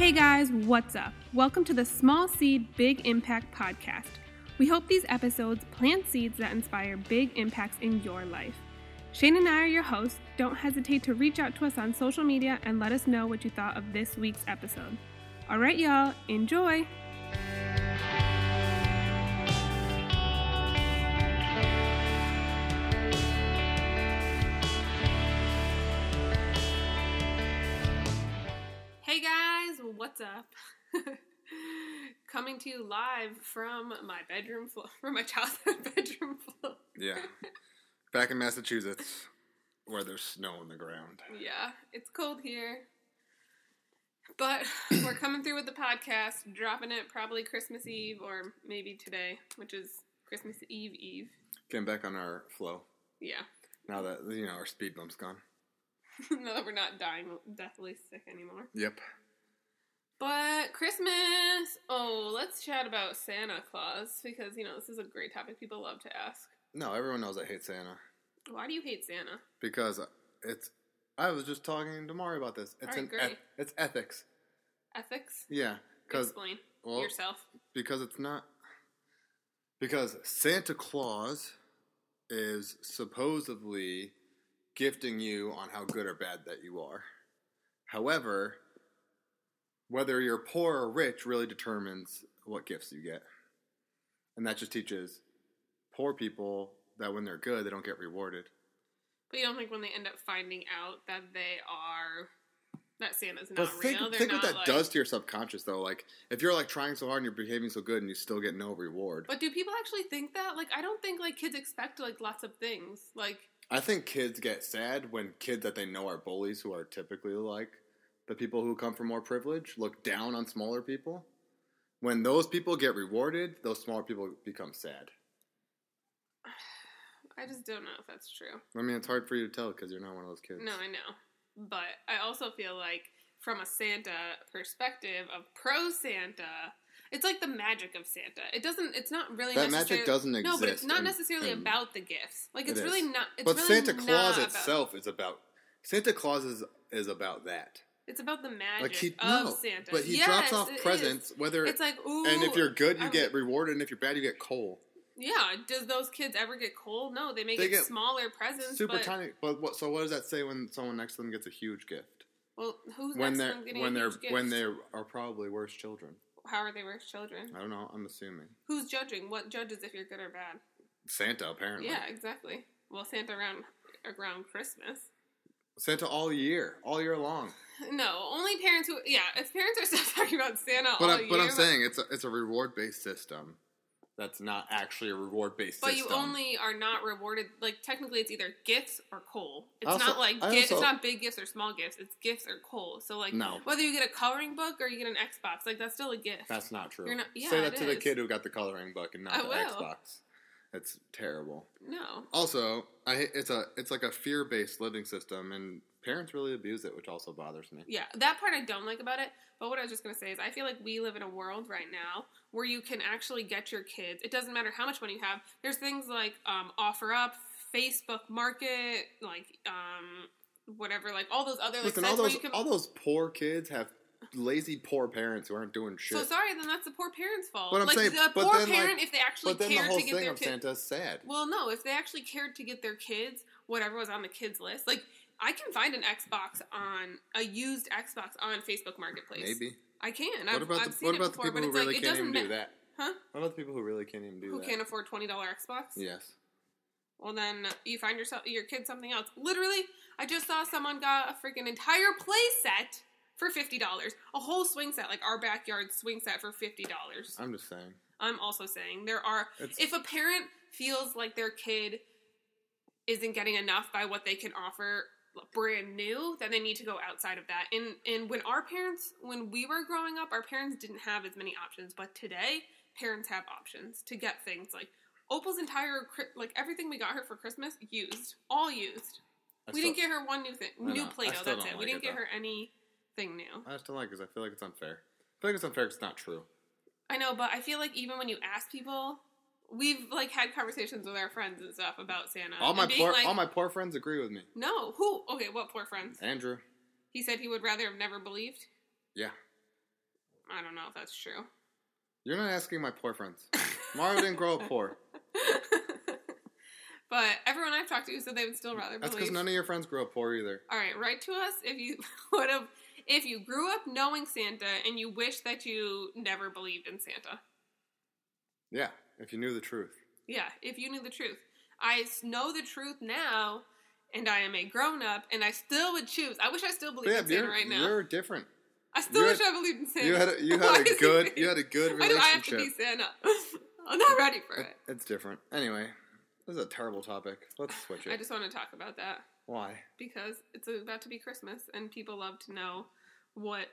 Hey guys, what's up? Welcome to the Small Seed Big Impact podcast. We hope these episodes plant seeds that inspire big impacts in your life. Shane and I are your hosts. Don't hesitate to reach out to us on social media and let us know what you thought of this week's episode. All right, y'all, enjoy! What's up? Coming to you live from my bedroom floor, from my childhood bedroom floor. Yeah. Back in Massachusetts, where there's snow on the ground. Yeah, it's cold here. But we're coming through with the podcast, dropping it probably Christmas Eve or maybe today, which is Christmas Eve Eve. Getting back on our flow. Yeah. Now that, you know, our speed bump's gone. now that we're not dying deathly sick anymore. Yep. But Christmas, oh, let's chat about Santa Claus because, you know, this is a great topic people love to ask. No, everyone knows I hate Santa. Why do you hate Santa? Because it's. I was just talking to Mari about this. It's Alright, an great. eth- it's ethics. Ethics? Yeah, Explain well, yourself. because it's not because Santa Claus is supposedly gifting you on how good or bad that you are. However, whether you're poor or rich really determines what gifts you get. And that just teaches poor people that when they're good, they don't get rewarded. But you don't think when they end up finding out that they are that Santa's not But think, real, they're think what that like, does to your subconscious, though. Like, if you're like trying so hard and you're behaving so good and you still get no reward, But do people actually think that? Like, I don't think like kids expect like lots of things. Like, I think kids get sad when kids that they know are bullies, who are typically like the people who come from more privilege, look down on smaller people. When those people get rewarded, those smaller people become sad. I just don't know if that's true. I mean, it's hard for you to tell because you're not one of those kids. No, I know. But I also feel like from a Santa perspective of pro Santa, it's like the magic of Santa. It doesn't. It's not really That necessarily, magic doesn't exist. No, but it's not necessarily in- about the gifts. Like it's It really not. It's but really Santa Claus about- itself is about Santa Claus is is about that. It's about the magic Like he of no, Santa. but he Yes, drops off it is. presents whether It's like ooh. and if you're good, you I get rewarded, and if you're bad, you get coal. Yeah. Does those kids ever get cold? No, they make They get, smaller presents. Super but, tiny. But what? So what does that say when someone next to them gets a huge gift? Well, who's when next they're to them getting when a they're huge when they are probably worse children. How are they worse children? I don't know. I'm assuming Who's judging? What judges if you're good or bad? Santa apparently. Yeah, exactly. Well, Santa around around Christmas. Santa all year, all year long. No, only parents who yeah. If parents are still talking about Santa But all I'm, year, but I'm saying it's a, it's a reward based system. That's not actually a reward based system. but system. you only are not rewarded. Like technically, it's either gifts or coal. It's Also- not like I gi- it's not big gifts or small gifts. It's gifts or coal. So like No. whether you get a coloring book or you get an Xbox, like that's still a gift. That's not true. You're not- yeah, Say that to the kid who got the coloring book and not I the will. Xbox. It's terrible. no. Also, I it's a it's like a fear based living system, and parents really abuse it, which also bothers me. Yeah, that part I don't like about it. But what I was just gonna say is, I feel like we live in a world right now where you can actually get your kids. It doesn't matter how much money you have. There's things like um, OfferUp, Facebook Market, like um, whatever, like all those other like Listen, all those can. all those poor kids have lazy poor parents who aren't doing shit. so sorry, then that's the poor parent's fault. But I'm like saying- the but poor then, like- parent, if they actually but then the cared whole to get thing their of kids. Santa's sad. Well, no, if they actually cared to get their kids whatever was on the kids list, like I can find an Xbox on a used Xbox on Facebook Marketplace. Maybe. I can. What I've, about I've the seen what it about the people who it's like really can't even do that? Huh? What about the people who really can't even do Who that? can't afford twenty dollar Xbox? Yes. Well, then you find yourself your kid something else. Literally, I just saw someone got a freaking entire play set for fifty dollars, a whole swing set, like our backyard swing set for fifty dollars. I'm just saying. I'm also saying there are. It's, If a parent feels like their kid isn't getting enough by what they can offer brand new, then they need to go outside of that. And and when our parents, when we were growing up, our parents didn't have as many options, but today parents have options to get things like Opal's entire like everything we got her for Christmas used, all used. I we still- didn't get her one new thing, new Play-Doh. That's it. We didn't it, get though. her anything new. I just don't like because I feel like it's unfair. I feel like it's unfair 'cause it's not true. I know, but I feel like even when you ask people, we've like had conversations with our friends and stuff about Santa. All my poor, like, all my poor friends agree with me. no, who? Okay, what poor friends? Andrew, He said he would rather have never believed. yeah, I don't know if that's true. You're not asking my poor friends. Mario didn't grow up poor. but everyone I've talked to said they would still rather believe. That's because none of your friends grew up poor either. All right, write to us if you would have, if you grew up knowing Santa and you wish that you never believed in Santa. Yeah, if you knew the truth. Yeah, if you knew the truth. I know the truth now, and I am a grown up, and I still would choose. I wish I still believed yeah, in Santa right now. you're different. I still you wish had- I believed in Santa. You had a, you had a good you had a good Why do I have relationship. to be Santa? I'm not ready for It- it. It's different. Anyway, this is a terrible topic. Let's switch it. I just want to talk about that Why? because it's about to be Christmas, and people love to know what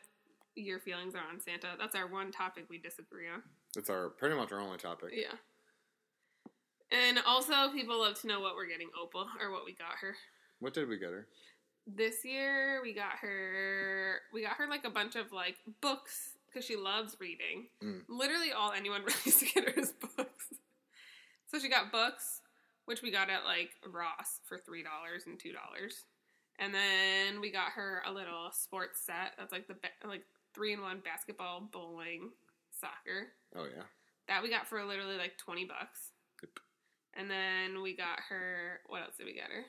your feelings are on Santa. That's our one topic we disagree on. It's our pretty much our only topic. Yeah. And also, people love to know what we're getting Opal or what we got her. What did we get her? This year, we got her. We got her like a bunch of like books because she loves reading. Mm. Literally, all anyone really to get her is books. So she got books, which we got at like Ross for three dollars and two dollars, and then we got her a little sports set that's like the ba- like three in one basketball, bowling, soccer. Oh yeah. That we got for literally like twenty bucks. Yep. And then we got her. What else did we get her?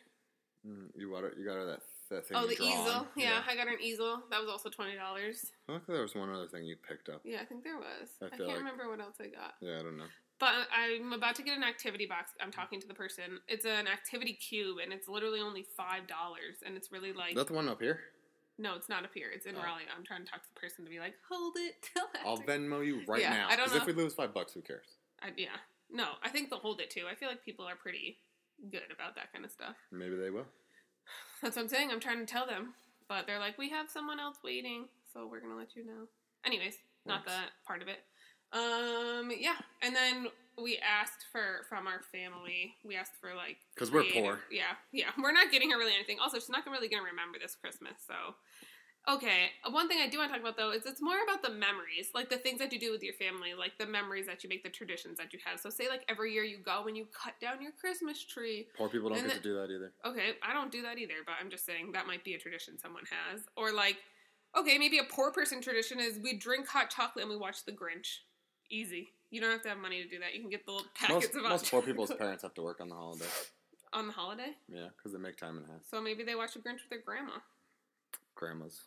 Mm, you got her. You got her that that thing. oh, the easel. on. Yeah, I got her an easel. That was also twenty dollars. I think there was one other thing you picked up. Yeah, I think there was. I I, can't like- remember what else I got. Yeah, I don't know. But I'm about to get an activity box. I'm talking to the person. It's an activity cube, and it's literally only five dollars. And it's really like Is that the one up here? no, it's not up here. It's in Oh. Raleigh. I'm trying to talk to the person to be like, hold it till I'll after. Venmo you right Yeah, now. I don't Because if we lose five bucks, who cares? I, yeah, no, I think they'll hold it too. I feel like people are pretty good about that kind of stuff. Maybe they will. That's what I'm saying. I'm trying to tell them, but they're like, we have someone else waiting, so we're gonna let you know. Anyways, not Thanks. that part of it. Um, yeah, and then we asked for from our family. We asked for like because we're poor. Yeah, yeah, we're not getting her really anything. Also, she's not really gonna remember this Christmas, so. Okay, one thing I do want to talk about though is it's more about the memories, like the things that you do with your family, like the memories that you make, the traditions that you have. So, say like every year you go and you cut down your Christmas tree, Poor people don't get the- to do that either. Okay, I don't do that either, but I'm just saying that might be a tradition someone has. Or like, okay, maybe a poor person tradition is we drink hot chocolate and we watch The Grinch. Easy. You don't have to have money to do that. You can get the little packets Most, of most poor people's parents have to work on the holiday. on the holiday. Yeah, because they make time and a half. So maybe they watch The Grinch with their grandma. Grandmas,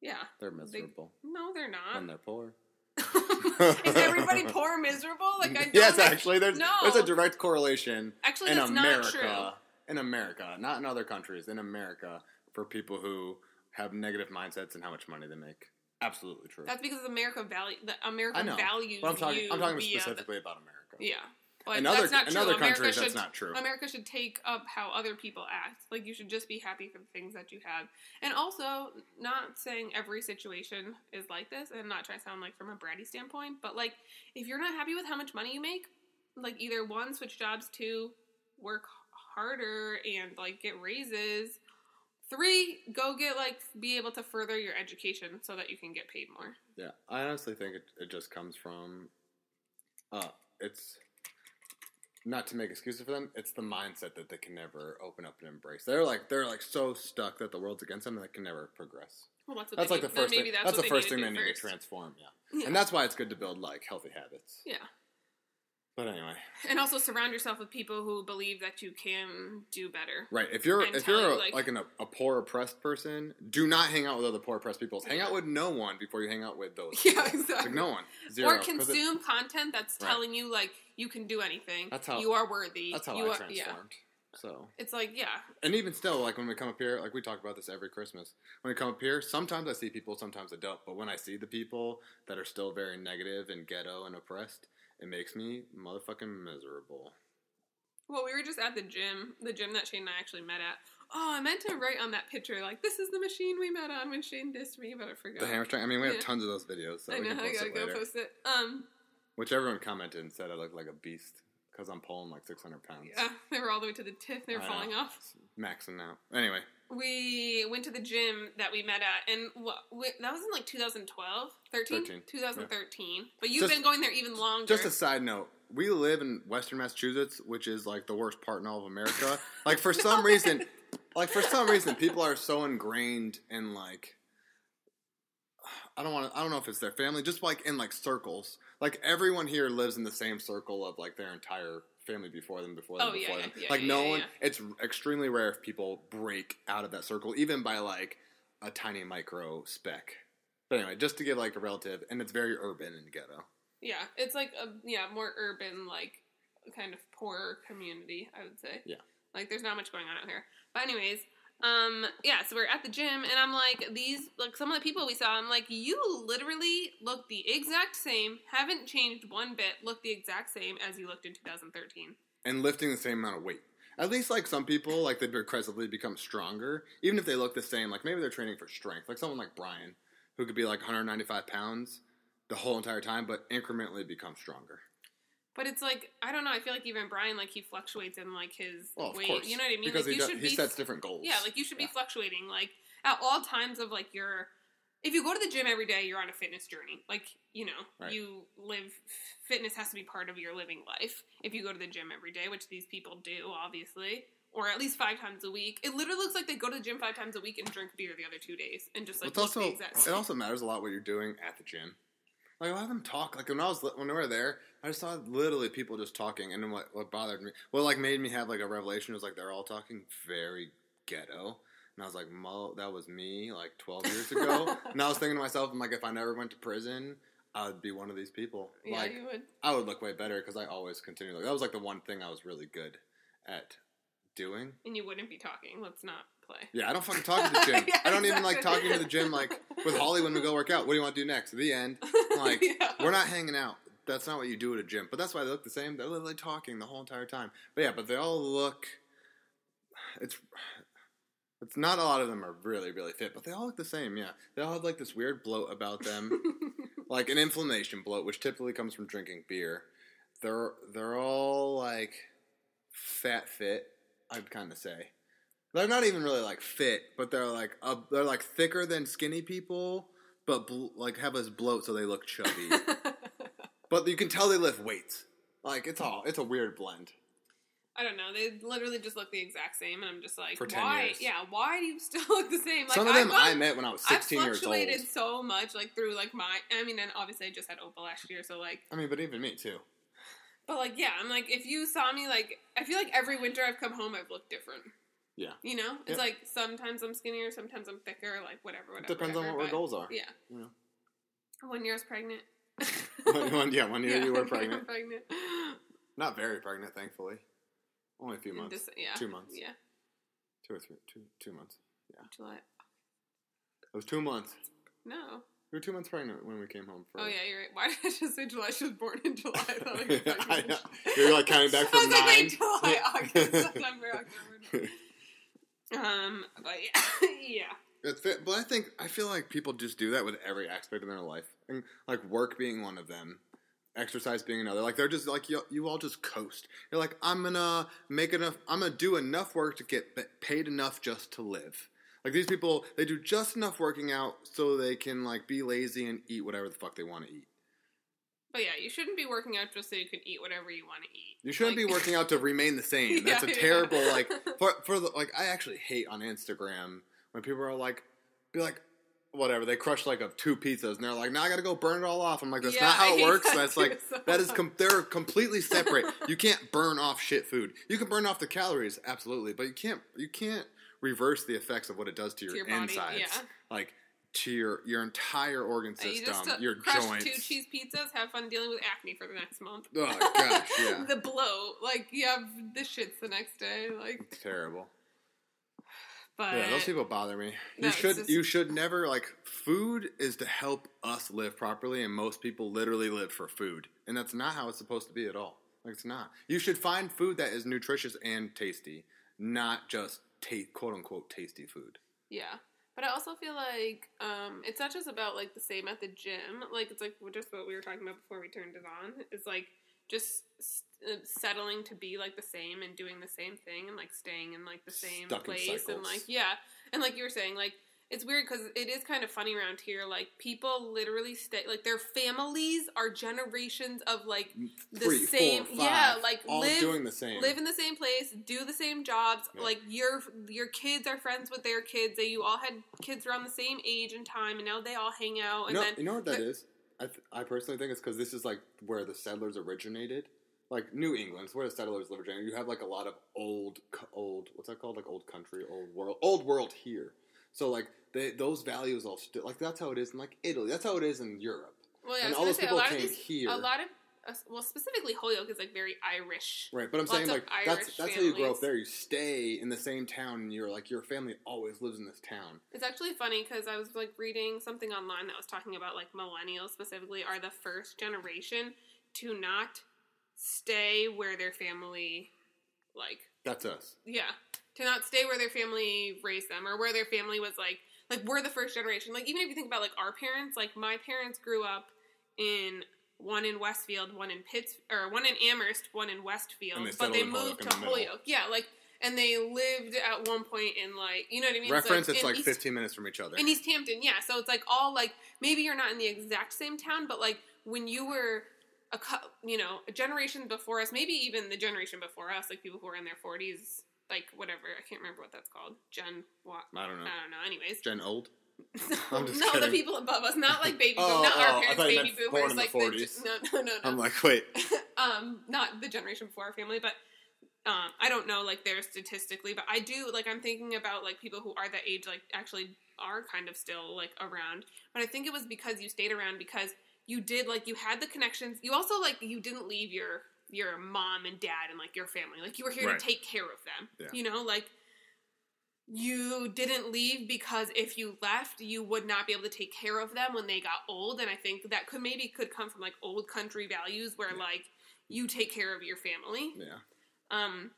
Yeah. they're miserable. No, they're not. and they're poor. is everybody poor miserable? Like I yes, like- actually, there's no. there's a direct correlation Actually, in America, true. in America, not in other countries, in America, for people who have negative mindsets and how much money they make. Absolutely true. That's because America value the America I know, values but I'm talking. you I'm talking via the- specifically about America. yeah. But in that's other not in true. other countries, should that's not true. America should take up how other people act. Like you should just be happy for the things that you have. And also, not saying every situation is like this, and not trying to sound like from a bratty standpoint, but like if you're not happy with how much money you make, like either one, switch jobs, two, work harder and like get raises. Three, go get like be able to further your education so that you can get paid more. Yeah, I honestly think it, it just comes from, uh, it's not to make excuses for them. It's the mindset that they can never open up and embrace. They're like they're like so stuck that the world's against them and they can never progress. Well, that's That's like the first maybe thing. That's, That's, the they first thing need they need to transform. Yeah. Yeah. and that's why it's good to build like healthy habits. Yeah. But anyway, And also surround yourself with people who believe that you can do better. right? If you're if you're a, like- like an, a poor oppressed person, do not hang out with other poor oppressed people. Hang out with no one before you hang out with those. Yeah, people. exactly. Like no one. Zero. Or 'Cause it- consume content that's Right. telling you like you can do anything. That's how- you are worthy. That's how you I are, transformed. Yeah. So It's like yeah, And even still, like when we come up here, like we talk about this every Christmas. When we come up here, sometimes I see people, sometimes I don't. But when I see the people that are still very negative and ghetto and oppressed, it makes me motherfucking miserable. Well, we were just at the gym, the gym that Shane and I actually met at. Oh, I meant to write on that picture like this is the machine we met on when Shane dissed me, but I forgot. The hammer strength. I mean, we have Yeah. tons of those videos, so I know I gotta go later. post it. Um, Which everyone commented and said I look like a beast because I'm pulling like 600 pounds. yeah, they were all the way to the tip. They were I falling know. off. Maxing out. Anyway, we went to the gym that we met at, and what, we, that was in like 2012, 13, 13, 2013. But you've Just- been going there even longer. just a side note. We live in Western Massachusetts, which is like the worst part in all of America. like for some reason, like for some reason, people are so ingrained in like I don't want to. I don't know if it's their family, just like in like circles. Like everyone here lives in the same circle of like their entire family before them, before them, Oh, before yeah, them. yeah, like yeah, no one. It's extremely rare if people break out of that circle, even by like a tiny micro speck. But anyway, just to give like a relative, and it's very urban and ghetto. Yeah, it's like a yeah more urban, like kind of poorer community. I would say. Yeah. Like there's not much going on out here. But anyways, um, yeah. So we're at the gym, and I'm like these like some of the people we saw. I'm like you literally look the exact same, haven't changed one bit, look the exact same as you looked in 2013. and lifting the same amount of weight. At least like some people, like they progressively become stronger, even if they look the same. Like maybe they're training for strength, like someone like Brian, who could be like 195 pounds the whole entire time, but incrementally become stronger. But it's like I don't know. I feel like even Brian, like he fluctuates in like his Well, weight. course, You know what I mean? because like he, you does, should he be sets different goals. Yeah, like you should be fluctuating. Like at all times of like your if you go to the gym every day, you're on a fitness journey. Like, you know, Right. you live fitness has to be part of your living life. If you go to the gym every day, which these people do, obviously, or at least five times a week. It literally looks like they go to the gym five times a week and drink beer the other two days and just like also it also matters a lot what you're doing at the gym. Like a lot of them talk. Like when I was when we were there, I just saw literally people just talking, and then what what bothered me, what like made me have like a revelation was like they're all talking very ghetto, and I was like, Mo, that was me like 12 years ago, and I was thinking to myself, I'm like, if I never went to prison, I would be one of these people. yeah, like you would. I would look way better because I always continue. Like, that was like the one thing I was really good at doing. And you wouldn't be talking. Let's not play. Yeah, I don't fucking talk to the gym. Yeah, I don't even like talking to the gym like with Holly when we go work out. What do you want to do next? The end. Like Yeah. we're not hanging out. That's not what you do at a gym. But that's why they look the same. They're literally talking the whole entire time. But yeah, but they all look. It's. It's not a lot of them are really really fit, but they all look the same. Yeah, they all have like this weird bloat about them, like an inflammation bloat, which typically comes from drinking beer. They're they're all like fat fit. I'd kind of say they're not even really like fit, but they're like uh, they're like thicker than skinny people, but bl- like have this bloat so they look chubby. but you can tell they lift weights. Like it's all it's a weird blend. I don't know. They literally just look the exact same, and I'm just like, For 10 why? years. Yeah, why do you still look the same? Like Some of I've them I met when I was I've 16 years old. I fluctuated so much, like through like my. I mean, and obviously I just had Opal last year, so like, I mean, but even me too. but like, yeah, I'm like, if you saw me, like, I feel like every winter I've come home, I've looked different. Yeah. You know, it's like sometimes I'm skinnier, sometimes I'm thicker, like whatever, It whatever. depends on what our goals are. Yeah. Yeah. One year I was pregnant. One- one- yeah, one year you were pregnant. Pregnant. Not very pregnant, thankfully. Only a few months. Yeah. Two months. Yeah. Two or three. Two two months. Yeah. July. It was two months. No. We were two months pregnant when we came home. For, Oh yeah, you're right. Why did I just say July? She was born in July. I thought I was I know. You're like counting back from I was like, wait, July, August, September, October. Um, but yeah, yeah. But I think I feel like people just do that with every aspect of their life, and like work being one of them, exercise being another. Like they're just like you, you all just coast. You're like I'm gonna make enough. I'm gonna do enough work to get paid enough just to live. Like these people, they do just enough working out so they can like be lazy and eat whatever the fuck they want to eat. But yeah, you shouldn't be working out just so you can eat whatever you want to eat. You shouldn't Like- be working out to remain the same. That's Yeah, a yeah. terrible like for for the like I actually hate on Instagram when people are like be like whatever they crush like of two pizzas and they're like now I got to go burn it all off. I'm like that's Yeah, not how it works. that That's like so that is com- they're completely separate. you can't burn off shit food. You can burn off the calories absolutely, but you can't you can't reverse the effects of what it does to your, To your body, yeah. Like to your your entire organ Uh, you system, just your crush joints. two cheese pizzas. Have fun dealing with acne for the next month. Oh gosh, yeah. the bloat, like you have the shits the next day, like. It's terrible. But Yeah, those people bother me. No, You should just- you should never like food is to help us live properly, and most people literally live for food, and that's not how it's supposed to be at all. Like it's not. You should find food that is nutritious and tasty, not just ta- quote unquote tasty food. Yeah. But I also feel like um, it's not just about like the same at the gym. Like it's like just what we were talking about before we turned it on. It's like just uh, settling to be like the same and doing the same thing and like staying in like the same Stuck place and like yeah. And like you were saying, like it's weird because it is kind of funny around here. Like people literally stay, like their families are generations of like mm, the Three, four, same, five, yeah, like all live doing the same. live in the same place, do the same jobs. Yeah. Like your your kids are friends with their kids. That you all had kids around the same age and time, and now they all hang out. you, And know, then you know what that is. I, th- I personally think it's because this is like where the settlers originated. Like New England's where the settlers originated. You have like a lot of old, old, what's that called? Like old country, old world, old world here. So like they, those values all still like that's how it is in like Italy. That's how it is in Europe. well, yeah, I and was all those say a people lot of these, here. a lot of uh, well, specifically Holyoke is like very Irish. Right, but I'm saying like Irish that's that's how you grow up there. You stay in the same town, and you're like your family always lives in this town. It's actually funny because I was like reading something online that was talking about like millennials specifically are the first generation to not stay where their family like That's us. yeah to not stay where their family raised them or where their family was like like we're the first generation like even if you think about like our parents like my parents grew up in one in Westfield one in Pitts or one in Amherst one in Westfield they but they moved to. Holyoke yeah like and they lived at one point in like you know what I mean Reference, like, it's in like East 15 minutes from each other. in East Hampton, yeah. So it's like all like maybe you're not in the exact same town, but like when you were a you know a generation before us, maybe even the generation before us, like people who are in their 40s, like whatever. I can't remember what that's called. Gen what? I don't know. I don't know. Anyways, Gen old. no, no, the people above us, not like baby, Oh, boom, not oh, our parents, baby boomers, in the like 40s. no, no, no, no. I'm like, wait. um, not the generation before our family, but um, I don't know like there statistically, but I do like I'm thinking about like people who are that age, like actually are kind of still like around. But I think it was because you stayed around because you did like you had the connections. You also like you didn't leave your your mom and dad and like your family. Like you were here Right. to take care of them. Yeah. You know, like you didn't leave because if you left, you would not be able to take care of them when they got old. And I think that could maybe could come from like old country values where like you take care of your family. Yeah. Um,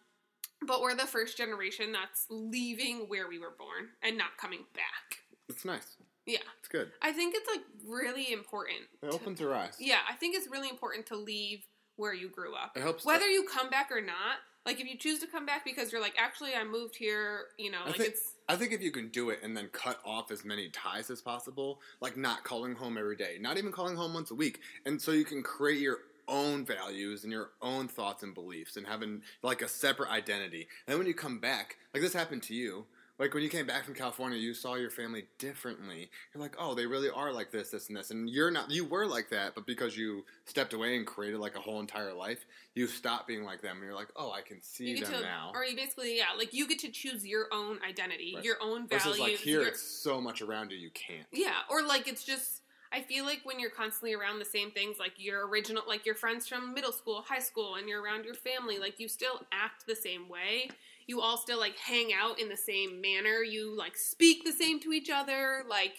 but we're the first generation that's leaving where we were born and not coming back. It's nice. Yeah, It's good. I think it's like really important. It to- opens your eyes. yeah, I think it's really important to leave where you grew up. It helps. Whether you come back or not, like if you choose to come back because you're like, actually, I moved here, you know, I like think- it's I think if you can do it and then cut off as many ties as possible, like not calling home every day, not even calling home once a week, and so you can create your own values and your own thoughts and beliefs and having like a separate identity. And then when you come back, like this happened to you, like when you came back from California, you saw your family differently. You're like, oh, they really are like this, this, and this, and you're not. You were like that, but because you stepped away and created like a whole entire life, you stopped being like them. And you're like, oh, I can see them to, now. or you basically, yeah, like you get to choose your own identity, Right. your own values. Versus like here, your- it's so much around you, you can't. Yeah, or like it's just I feel like when you're constantly around the same things, like your original, like your friends from middle school, high school, and you're around your family, like you still act the same way. You all still like hang out in the same manner. You like speak the same to each other, like.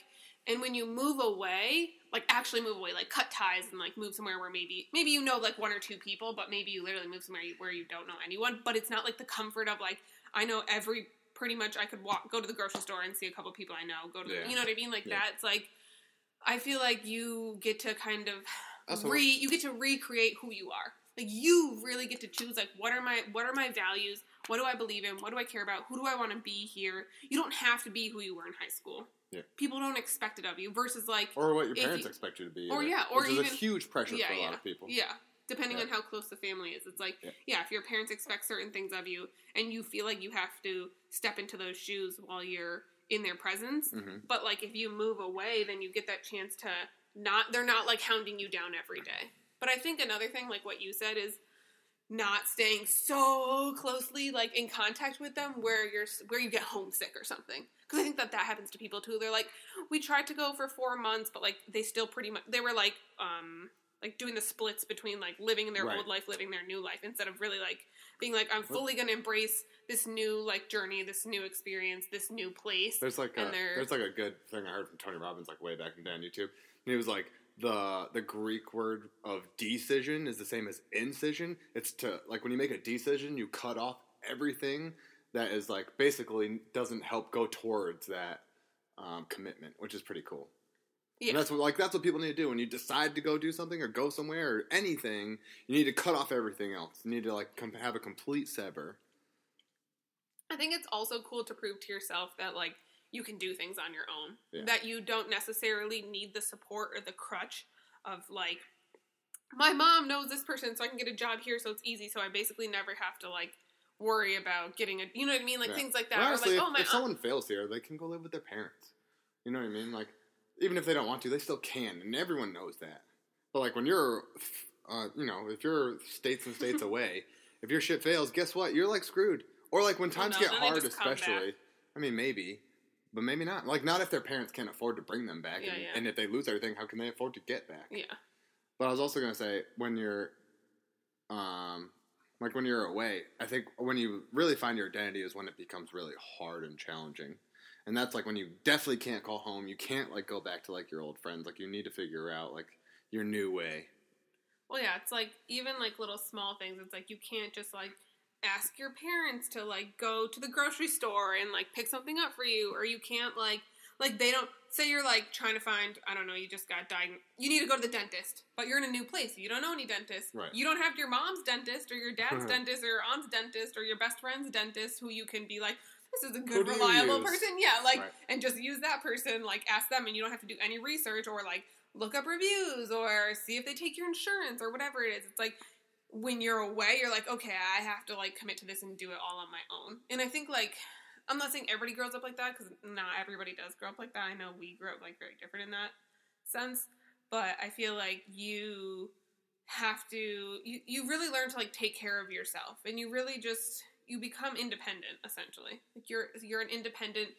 And when you move away, like actually move away, like cut ties and like move somewhere where maybe maybe you know like one or two people, but maybe you literally move somewhere where you don't know anyone. But it's not like the comfort of like I know every pretty much I could walk go to the grocery store and see a couple people I know. Go to the, Yeah. you know what I mean like Yeah. that. It's like I feel like you get to kind of re you get to recreate who you are. Like you really get to choose like what are my what are my values? What do I believe in? What do I care about? Who do I want to be here? You don't have to be who you were in high school. Yeah. People don't expect it of you versus like Or what your parents you- expect you to be. or yeah, or which is even- a huge pressure yeah, for a yeah, lot of people. Yeah. Depending Yeah. on how close the family is. It's like, Yeah. if your parents expect certain things of you and you feel like you have to step into those shoes while you're in their presence, hmm but like if you move away, then you get that chance to not, they're not like hounding you down every day. But I think another thing, like what you said, is not staying so closely like in contact with them where you're where you get homesick or something because i think that that happens to people too they're like we tried to go for four months but like they still pretty much they were like um like doing the splits between like living in their Right. old life living their new life instead of really like being like i'm fully gonna embrace this new like journey this new experience this new place There's like a, And they're- there's like a good thing I heard from Tony Robbins like way back in the day on YouTube. And he was like the the Greek word of decision is the same as incision. It's to like when you make a decision, you cut off everything that is like basically doesn't help go towards that um, commitment, which is pretty cool. yeah And that's what like that's what people need to do when you decide to go do something or go somewhere or anything. You need to cut off everything else. You need to like com- have a complete sever. I think it's also cool to prove to yourself that like you can do things on your own. Yeah. That you don't necessarily need the support or the crutch of like my mom knows this person so I can get a job here so it's easy so I basically never have to like worry about getting a you know what I mean like Yeah. things like that or honestly, like if, oh my if someone fails here, they can go live with their parents. You know what I mean? Like, even if they don't want to, they still can, and everyone knows that. But like when you're, uh, you know, if you're states and states away, if your shit fails, guess what? You're like screwed. Or like when Well, times no, get hard, especially. I mean, maybe, but maybe not. Like, not if their parents can't afford to bring them back, Yeah, and, yeah. and if they lose everything, how can they afford to get back? yeah But I was also gonna say when you're, um, like when you're away, I think when you really find your identity is when it becomes really hard and challenging, and that's like when you definitely can't call home. You can't like go back to like your old friends. Like you need to figure out like your new way. Well, yeah, it's like even like little small things. It's like you can't just like ask your parents to like go to the grocery store and like pick something up for you, or you can't like like they don't say you're like trying to find I don't know you just got diagnosed. You need to go to the dentist, but you're in a new place. You don't know any dentist. Right. You don't have your mom's dentist or your dad's dentist or your aunt's dentist or your best friend's dentist who you can be like. This is a good, reliable person. Yeah, like, Right. and just use that person. Like, ask them, and you don't have to do any research or like look up reviews or see if they take your insurance or whatever it is. It's like when you're away, you're like, okay, I have to like commit to this and do it all on my own. And I think like I'm not saying everybody grows up like that because not everybody does grow up like that. I know we grew up like very different in that sense, but I feel like you have to you, you really learn to like take care of yourself and you really just you become independent essentially like you're you're an independent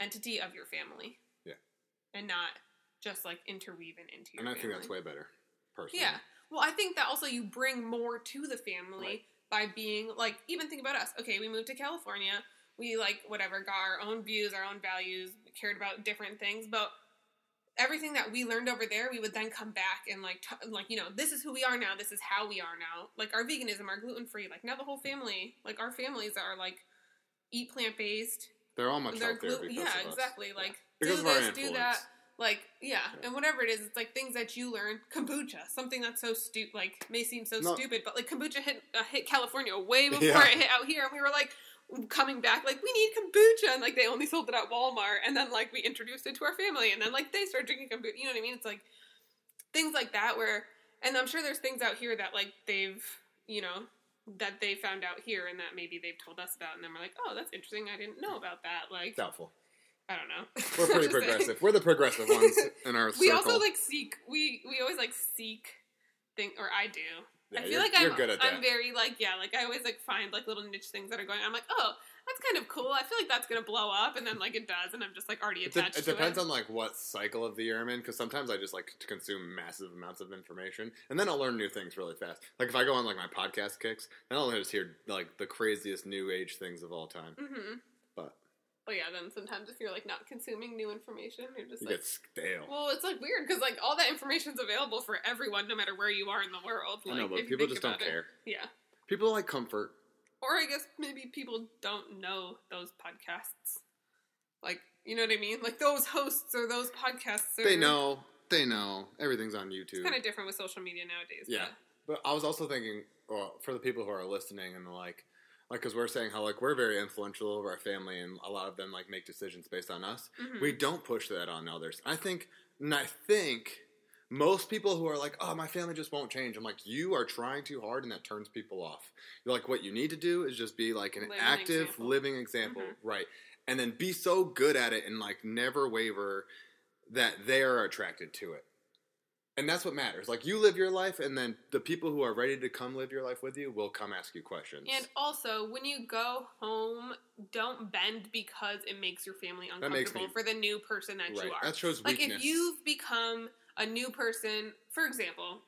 entity of your family Yeah. and not just like interweaving into your And I family. think that's way better, personally. Yeah. Well, I think that also you bring more to the family Right. by being like even think about us. Okay, we moved to California. We like whatever got our own views, our own values, we cared about different things, but everything that we learned over there, we would then come back and like t- like you know, this is who we are now, this is how we are now. Like our veganism, our gluten-free, like now the whole family, like our families are like eat plant-based, They're all much they're healthier glu- because yeah, exactly. Like Because do this, do that. Like yeah. Yeah. and whatever it is, it's like things that you learn. Kombucha, something that's so stupid, like may seem so No. stupid, but like kombucha hit uh, hit California way before Yeah. it hit out here, and we were like coming back, like we need kombucha, and like they only sold it at Walmart, and then like we introduced it to our family, and then like they started drinking kombucha. You know what I mean? It's like things like that where, and I'm sure there's things out here that like they've you know that they found out here and that maybe they've told us about and then we're like oh that's interesting i didn't know about that like Doubtful. I don't know. We're pretty progressive. We're the progressive ones in our We circle. also like seek. We we always like seek thing, or I do. Yeah, I feel like I'm I'm very like yeah, like I always like find like little niche things that are going. I'm like oh that's kind of cool. I feel like that's gonna blow up, and then like it does, and I'm just like already It, de- attached. it depends it. on like what cycle of the year I'm in because sometimes I just like to consume massive amounts of information and then I'll learn new things really fast. Like if I go on like my podcast kicks, then I'll just hear like the craziest new age things of all time. Mm-hmm. But But yeah, then sometimes if you're like not consuming new information, you're just you like. stale. Well, it's like weird because like all that information's available for everyone, no matter where you are in the world. I know, but people just don't it. care. Yeah. People like comfort. Or I guess maybe people don't know those podcasts. Like, you know what I mean? Like those hosts or those podcasts. Are, They know. They know. Everything's on YouTube. It's kind of different with social media nowadays. Yeah. But I was also thinking, well, for the people who are listening and like, like, because we're saying how like we're very influential over our family, and a lot of them like make decisions based on us. Mhm. We don't push that on others. I think, and I think most people who are like, "Oh, my family just won't change," I'm like, you are trying too hard, and that turns people off. You're like, what you need to do is just be like an Living active, example. living example, Mhm. right? And then be so good at it and like never waver that they are attracted to it. And that's what matters. Like you live your life, and then the people who are ready to come live your life with you will come ask you questions. And also, when you go home, don't bend because it makes your family uncomfortable me- for the new person that right, you are. that shows weakness. like if you've become a new person, for example,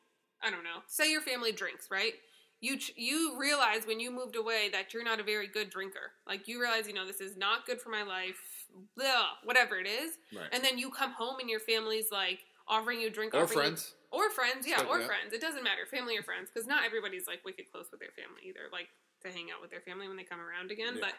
I don't know, say your family drinks, right? You ch- you realize when you moved away that you're not a very good drinker. Like you realize, you know, this is not good for my life, blah, whatever it is. right. And then you come home and your family's like offering you a drink, or offering you- friends. or friends, yeah, or that. friends. It doesn't matter, family or friends, because not everybody's like wicked close with their family either. Like to hang out with their family when they come around again, Yeah. but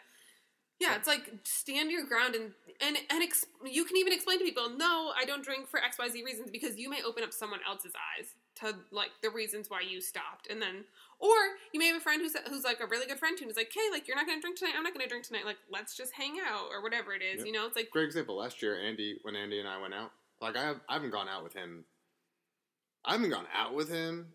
yeah, it's like stand your ground and and and ex- you can even explain to people, no, I don't drink for X Y Z reasons because you may open up someone else's eyes to like the reasons why you stopped, and then or you may have a friend who's who's like a really good friend to you, who's like, hey, like you're not gonna drink tonight, I'm not gonna drink tonight, like let's just hang out or whatever it is, Yep. you know? It's like Great example. Last year, Andy, when Andy and I went out, like I, have, I haven't gone out with him. I haven't gone out with him,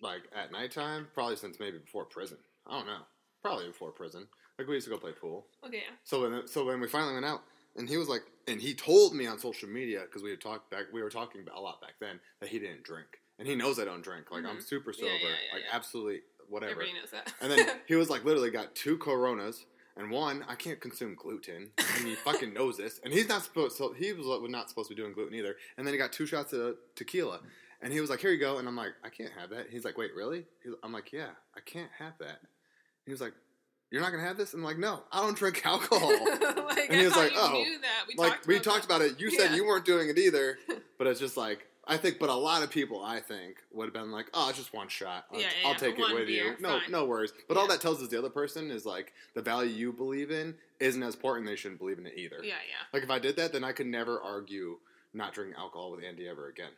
like at nighttime, probably since maybe before prison. I don't know. Probably before prison. Like we used to go play pool. okay, yeah. So when so when we finally went out, and he was like, and he told me on social media because we had talked back, we were talking a lot back then that he didn't drink, and he knows I don't drink. Like I'm Mhm. super sober, yeah, yeah, like absolutely whatever. Everybody knows that. And then he was like, literally got two Coronas, and one I can't consume gluten, and he fucking knows this, and he's not supposed. So he was not supposed to be doing gluten either. And then he got two shots of tequila, and he was like, here you go, and I'm like, I can't have that. He's like, wait, really? I'm like, yeah, I can't have that. He was like, you're not gonna have this? I'm like, no, I don't drink alcohol. like, And he was like, "Oh, that. We like talked we talked about it. You said Yeah. you weren't doing it either, but it's just like I think. But a lot of people, I think, would have been like, "Oh, it's just one shot. I'll, Yeah, yeah, I'll take it with beer, you. No, fine." no worries." But all that tells us the other person is like the value you believe in isn't as important. They shouldn't believe in it either. Yeah, yeah. Like if I did that, then I could never argue not drinking alcohol with Andy ever again.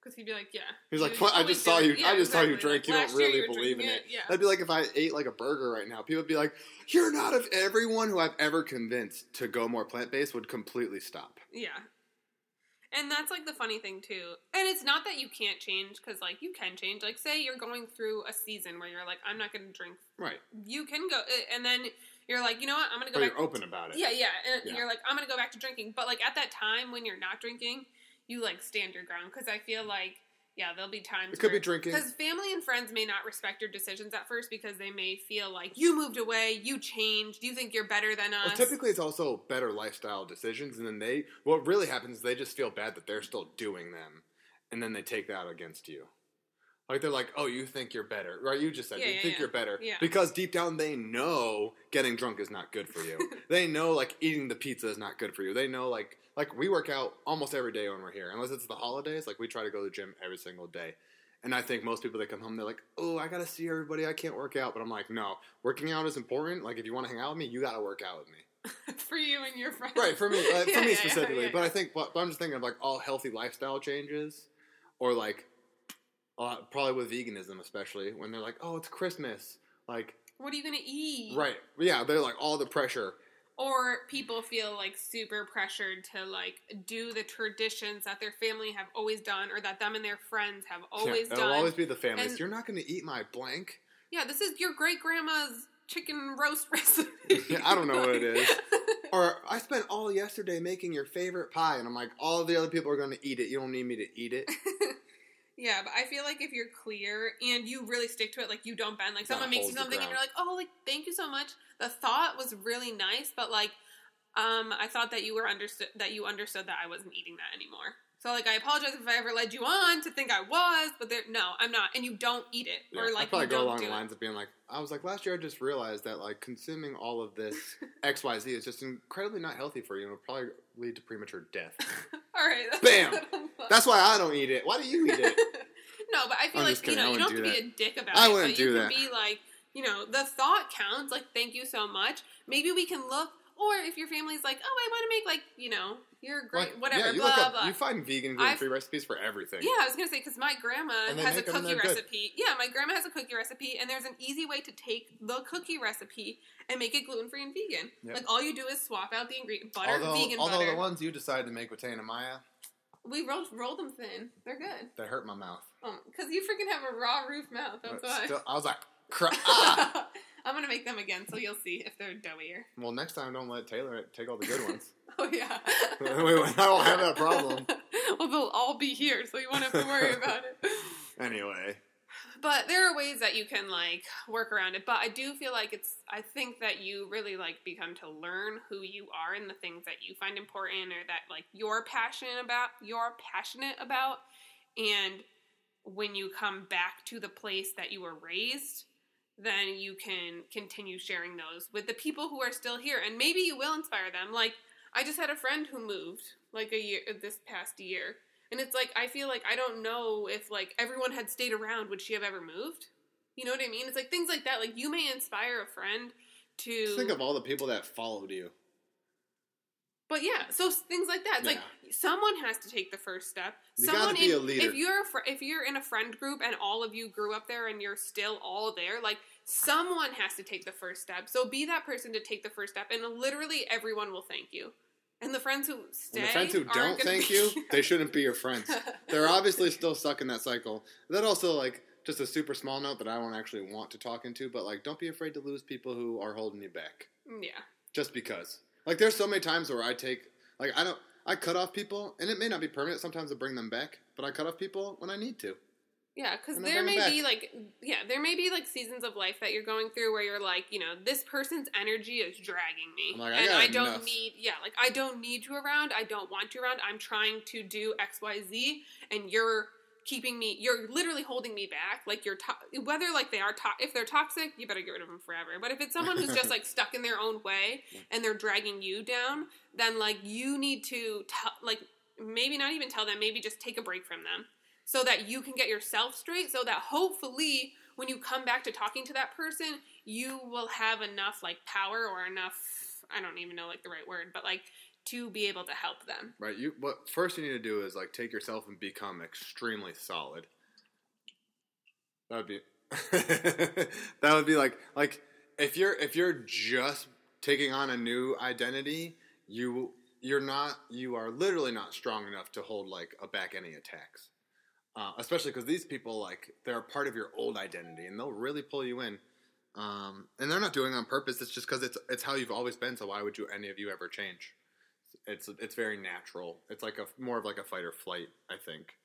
Because he'd be like, yeah. He's like, "What? I just saw you. Yeah, I just saw you drink. Like, you don't really you believe in drinking it." Yeah. That'd be like if I ate like a burger right now. People would be like, "You're not of everyone who I've ever convinced to go more plant based would completely stop." Yeah. And that's like the funny thing too. And it's not that you can't change because like you can change. Like say you're going through a season where you're like I'm not going to drink. Right. You can go uh, and then you're like, "You know what? I'm going to go you're back open about it. Yeah, yeah. And Yeah. you're like I'm going to go back to drinking. But like at that time when you're not drinking, you like stand your ground because I feel like yeah, there'll be times It could be drinking. because family and friends may not respect your decisions at first because they may feel like you moved away, you changed, you think you're better than us. Well, typically, it's also better lifestyle decisions, and then they what really happens is they just feel bad that they're still doing them, and then they take that against you. Like they're like, "Oh, you think you're better, right? You just said Yeah, you yeah, think yeah. you're better because deep down they know getting drunk is not good for you. they know like eating the pizza is not good for you. They know like like we work out almost every day when we're here, unless it's the holidays. Like we try to go to the gym every single day. And I think most people that come home, they're like, "Oh, I gotta see everybody. I can't work out." But I'm like, "No, working out is important. Like, if you want to hang out with me, you gotta work out with me." for you and your friends. right for me uh, for Yeah, me yeah, yeah, specifically yeah, but i think but, but i'm just thinking of like all healthy lifestyle changes or like uh, probably with veganism especially when they're like oh it's christmas like What are you gonna eat? right yeah they're like all the pressure Or people feel like super pressured to like do the traditions that their family have always done, or that them and their friends have always yeah, done. it'll always be the families you're not going to eat my blank yeah, this is your great grandma's chicken roast recipe. Yeah, I don't know what it is. or i spent all yesterday making your favorite pie and i'm like all the other people are going to eat it you don't need me to eat it yeah, but I feel like if you're clear and you really stick to it, like you don't bend, like someone makes you something and you're like, oh, like thank you so much. The thought was really nice, but like, um, I thought that you were understood that you understood that I wasn't eating that anymore. So like, I apologize if I ever led you on to think I was, but there, no, I'm not, and you don't eat it, Yeah, or I like probably you go along do the it. lines of being like, I was like, last year I just realized that like consuming all of this X Y Z is just incredibly not healthy for you and will probably lead to premature death. All right, that's Bam! what I'm like. That's why I don't eat it. Why do you eat it? no, but I feel I'm like just you kidding, know you don't have wouldn't to be a dick about I it. wouldn't but do you that. can be like, you know, the thought counts. Like, thank you so much. Maybe we can look, or if your family's like, oh, I want to make like, you know, you're great, Like, whatever, yeah, you blah up, blah. you find vegan gluten free recipes for everything. yeah, I was gonna say because my grandma has a make 'em and cookie they're good. recipe. Yeah, my grandma has a cookie recipe, and there's an easy way to take the cookie recipe and make it gluten free and vegan. Yep. Like all you do is swap out the ingredient butter, although, vegan although butter. the ones you decided to make with Tay and Maya, we rolled rolled them thin. They're good. they hurt my mouth. Because you freaking have a raw roof mouth. That's why. still, I was like, ah! I'm gonna make them again, so you'll see if they're doughier. Well, next time don't let Taylor take all the good ones. Oh yeah. I don't have that problem. well, they'll all be here, so you won't have to worry about it. Anyway, But there are ways that you can like work around it. But I do feel like it's. I think that you really like become to learn who you are and the things that you find important or that like you're passionate about. You're passionate about, and when you come back to the place that you were raised, then you can continue sharing those with the people who are still here, and maybe you will inspire them. Like I just had a friend who moved like a year this past year. And it's like I feel like I don't know if like everyone had stayed around, would she have ever moved? You know what I mean? It's like things like that. Like you may inspire a friend to just think of all the people that followed you. But yeah, so things like that. It's like someone has to take the first step. You gotta someone be in, a leader. If you're a fr- if you're in a friend group and all of you grew up there and you're still all there, like someone has to take the first step. So be that person to take the first step, and literally everyone will thank you. And the friends who stay, And the friends who don't thank you, they shouldn't be your friends. They're obviously still stuck in that cycle. That also like just a super small note that I don't actually want to talk into, but like don't be afraid to lose people who are holding you back. Mm, yeah, Just because. Like there's so many times where I take like I don't I cut off people and it may not be permanent, sometimes I bring them back, but I cut off people when I need to. Yeah, because there may them be like yeah, there may be like seasons of life that you're going through where you're like, you know, this person's energy is dragging me, like, I and I don't enough. need yeah, like I don't need you around. I don't want you around. I'm trying to do X, Y, Z, and you're keeping me. You're literally holding me back. Like you're to- whether like they are to- if they're toxic, you better get rid of them forever. But if it's someone who's just like stuck in their own way and they're dragging you down, then like you need to tell like maybe not even tell them, maybe just take a break from them so that you can get yourself straight so that hopefully when you come back to talking to that person, you will have enough like power or enough I don't even know like the right word, but like to be able to help them. Right. You what first you need to do is like take yourself and become extremely solid. That would be that would be like like if you're if you're just taking on a new identity, you you're not you are literally not strong enough to hold like a back any attacks. Uh, especially because these people like they're a part of your old identity and they'll really pull you in. Um, and they're not doing on purpose. It's just because it's it's how you've always been. So why would you any of you ever change? It's it's very natural. It's like a more of like a fight or flight, I think,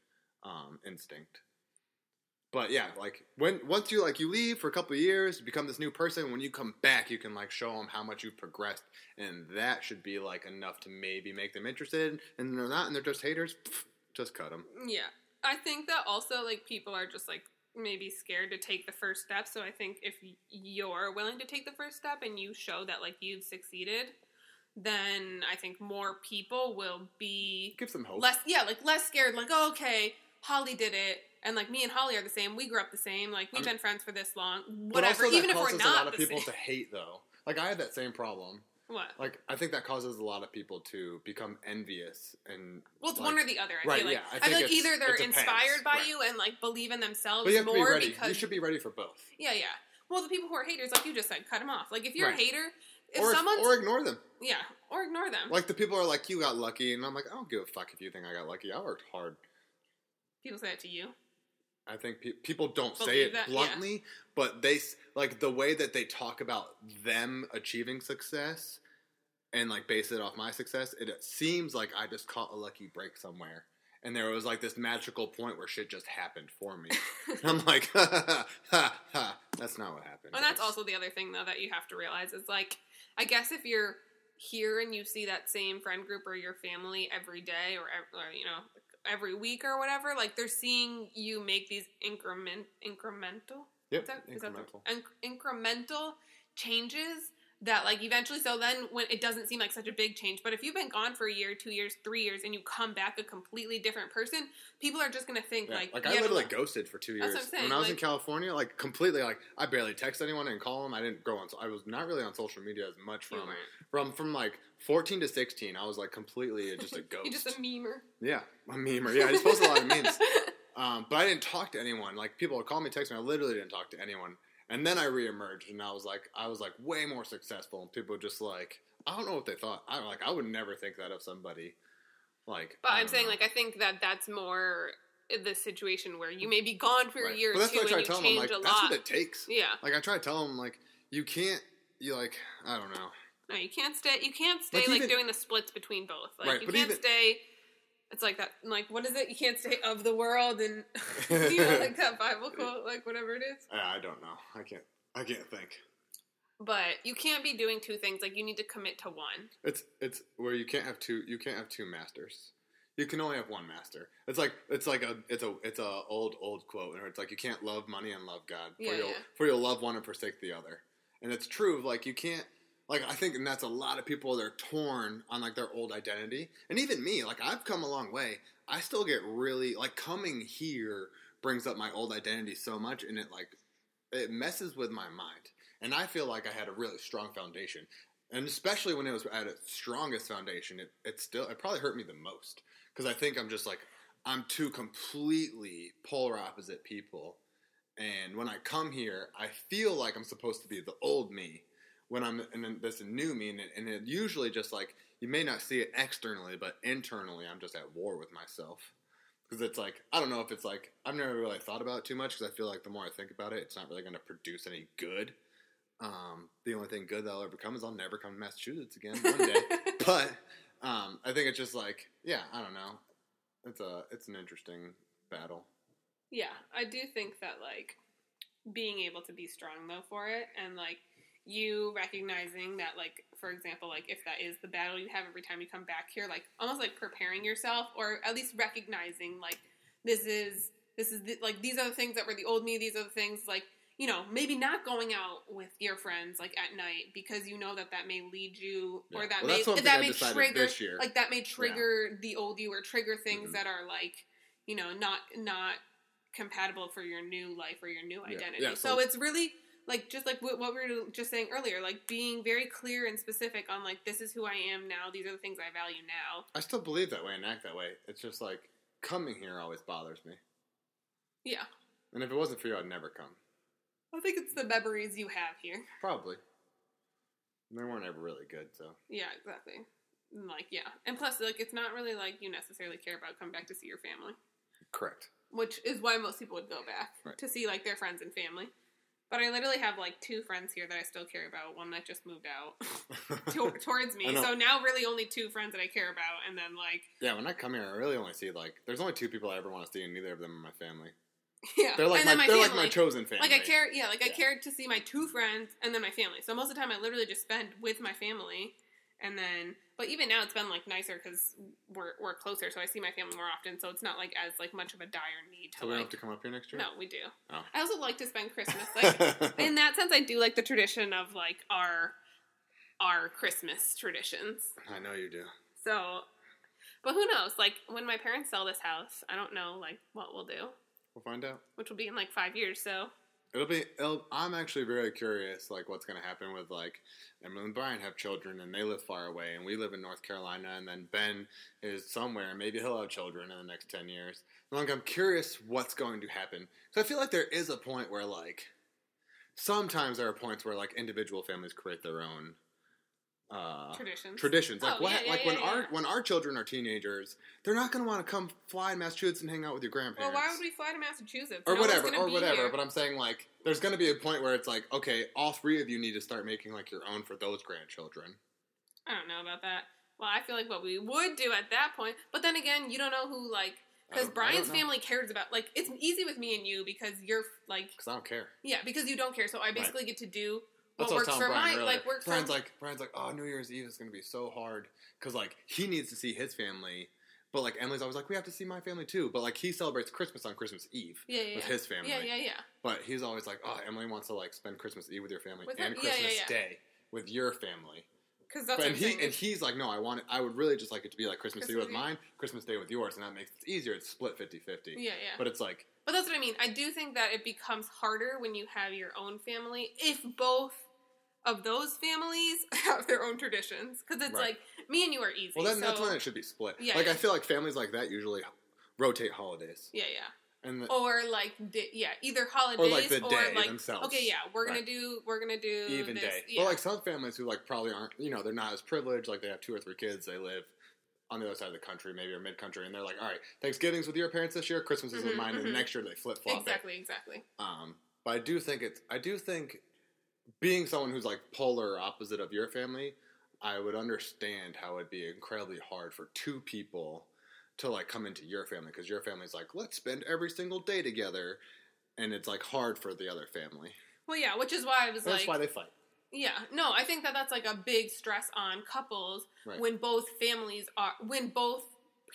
um, instinct. But yeah, like when once you like you leave for a couple years, you become this new person. When you come back, you can like show them how much you've progressed, and that should be like enough to maybe make them interested. And they're not, and they're just haters. pff, Just cut them. Yeah. I think that also like people are just like maybe scared to take the first step. So I think if you're willing to take the first step and you show that like you've succeeded, then I think more people will be Give some hope. less yeah, like less scared like, oh, "Okay, Holly did it." And like me and Holly are the same. We grew up the same. Like we've I'm- been friends for this long. Whatever. Even if we're not a lot of people same. to hate though. Like I had that same problem. What? Like I think that causes a lot of people to become envious and Well, it's like- one or the other. I Right, feel like yeah, I I, think feel like either they're inspired by right. you and like believe in themselves But you have to be more ready. because You should be ready for both. Yeah, yeah. Well, the people who are haters, like you just said, cut them off. Like if you're Right. a hater, if or, someone's or ignore them. yeah, or ignore them. Like the people are like, "You got lucky," and I'm like, "I don't give a fuck if you think I got lucky. I worked hard." people say that to you. I think pe- people don't say it that, yeah. bluntly, but they like the way that they talk about them achieving success and like base it off my success. It seems like I just caught a lucky break somewhere, and there was like this magical point where shit just happened for me. I'm like, ha, ha, ha, ha. that's not what happened. And that's also the other thing though that you have to realize is like, I guess if you're here and you see that same friend group or your family every day or, or you know every week or whatever, like they're seeing you make these increment incremental yep, Is that, is that the- incremental. inc- incremental changes that like eventually so then when it doesn't seem like such a big change but if you've been gone for a year two years three years and you come back a completely different person people are just gonna think Yeah, like like I literally ghosted for two That's years what I'm saying, when I was in California. Like completely, like I barely text anyone and call them. I didn't go on. So i was not really on social media as much from from from like fourteen to sixteen. I was like completely just a ghost. you're just a memer yeah, a memer. Yeah, I just posted a lot of memes. Um, but I didn't talk to anyone. Like people would call me, text me. I literally didn't talk to anyone. And then I reemerged, and I was like, I was like way more successful. And people just like, I don't know what they thought. I like, I would never think that of somebody. Like, but i'm saying know. like i think that that's more the situation where you may be gone for Right. a year But that's two what I try and to you tell them. Change like, a that's lot what it takes. yeah Like I try to tell them, like you can't, you like, I don't know. No you can't stay you can't stay Like, like, even- doing the splits between both like Right, you can't even- stay it's like that like what is it you can't stay of the world and you know like that bible quote like whatever it is I, I don't know. I can't. I can't think. but you can't be doing two things like you need to commit to one It's it's where you can't have two. You can't have two masters. You can only have one master. It's like it's like a it's a it's a old old quote, where it's like you can't love money and love God. For Yeah, you'll yeah. for you'll love one and forsake the other. And it's true. Like you can't. Like I think, and that's a lot of people. They're torn on like their old identity, and even me. Like I've come a long way. I still get really like coming here brings up my old identity so much, and it like it messes with my mind. And I feel like I had a really strong foundation. and especially when it was at its strongest foundation, it, it still it probably hurt me the most because I think I'm just like I'm two completely polar opposite people, and when I come here, I feel like I'm supposed to be the old me when I'm and then this new me, and it, and it usually just like you may not see it externally, but internally, I'm just at war with myself because it's like I don't know if it's like I've never really thought about it too much because I feel like the more I think about it, it's not really going to produce any good. Um, the only thing good that I'll ever come is I'll never come to Massachusetts again one day. but um, I think it's just like yeah, I don't know. It's a it's an interesting battle. Yeah, I do think that like being able to be strong though for it and like you recognizing that like for example like if that is the battle you have every time you come back here like almost like preparing yourself or at least recognizing like this is this is the, like these are the things that were the old me these are the things like you know maybe not going out with your friends like at night because you know that that may lead you or that Well, may that I may trigger this year. like that may trigger the old you or trigger things Mhm. that are like you know not not compatible for your new life or your new Yeah. identity Yeah, so, so- it's really like just like what what we were just saying earlier like being very clear and specific on like this is who i am now these are the things i value now I still believe that way and act that way. It's just like coming here always bothers me, yeah and if it wasn't for you, I'd never come. i think it's the memories you have here Probably. They weren't ever really good, so yeah exactly And, like yeah and plus like it's not really like you necessarily care about coming back to see your family correct. which is why most people would go back Right. to see like their friends and family but i literally have like two friends here that i still care about one that just moved out to- towards me so now really only two friends that i care about and then like yeah, when I come here, I really only see like there's only two people I ever want to see, and neither of them are my family. yeah They're like and my, my they're family like my chosen family. Like I care, yeah. Like I Yeah. cared to see my two friends and then my family. So most of the time, I literally just spend with my family, and then. But even now, it's been like nicer because we're we're closer, so I see my family more often. So it's not like as like much of a dire need to So we don't like. have to come up here next year. No, we do. Oh. I also like to spend Christmas. Like in that sense, I do like the tradition of like our our Christmas traditions. I know you do. So, but who knows? Like when my parents sell this house, I don't know like what we'll do, We'll find out. which will be in like five years. So It'll be. It'll, I'm actually very curious, like what's going to happen with like Emily and Brian have children, and they live far away, and we live in North Carolina, and then Ben is somewhere, and maybe he'll have children in the next ten years. Like I'm curious what's going to happen. So I feel like there is a point where like sometimes there are points where like individual families create their own. Uh, traditions. traditions. Like Oh, what? yeah, yeah, like when yeah, our when our children are teenagers, they're not going to want to come fly in Massachusetts and hang out with your grandparents. Well, why would we fly to Massachusetts? or No whatever, or whatever. here. But I'm saying like, there's going to be a point where it's like, okay, all three of you need to start making like your own for those grandchildren. I don't know about that. Well, I feel like what we would do at that point, but then again, you don't know who like because don't- I don't Brian's family cares about like it's easy with me and you because you're like Because I don't care. yeah because you don't care, so I basically get to do That's what what I works telling for Brian my earlier. like works Brian's for like, Brian's like, oh, New Year's Eve is going to be so hard because like he needs to see his family, but like Emily's always like, we have to see my family too. But like he celebrates Christmas on Christmas Eve yeah yeah with yeah. his family. yeah yeah yeah But he's always like, oh, Emily wants to like spend Christmas Eve with your family With and her- yeah, yeah, Christmas yeah. Day with your family. because that's But, and he and he's like, no, I want it. I would really just like it to be like Christmas, Eve with mine, Christmas Day with yours, and that makes it easier. It's split 50-50. yeah yeah. But it's like, But that's what I mean. I do think that it becomes harder when you have your own family if both of those families have their own traditions. Because it's Right. like me and you are easy. well, then so, that's when it should be split. Yeah, like I feel like families like that usually rotate holidays, yeah, yeah. and the, Or like, yeah, either holidays or like the day like, themselves. okay, yeah, we're gonna do, we're gonna do even this. day. Yeah. But like some families who like probably aren't, you know, they're not as privileged. Like they have two or three kids, they live on the other side of the country, maybe or mid country, and they're like, all right, Thanksgiving's with your parents this year, Christmas is with Mhm, mine, and mhm. next year they flip flop. exactly, exactly. Um, but I do think it's I do think being someone who's like polar opposite of your family, I would understand how it'd be incredibly hard for two people to like come into your family because your family's like let's spend every single day together, and it's like hard for the other family. Well, yeah, which is why I was That's like, why they fight. yeah, no, I think that that's like a big stress on couples Right. when both families are when both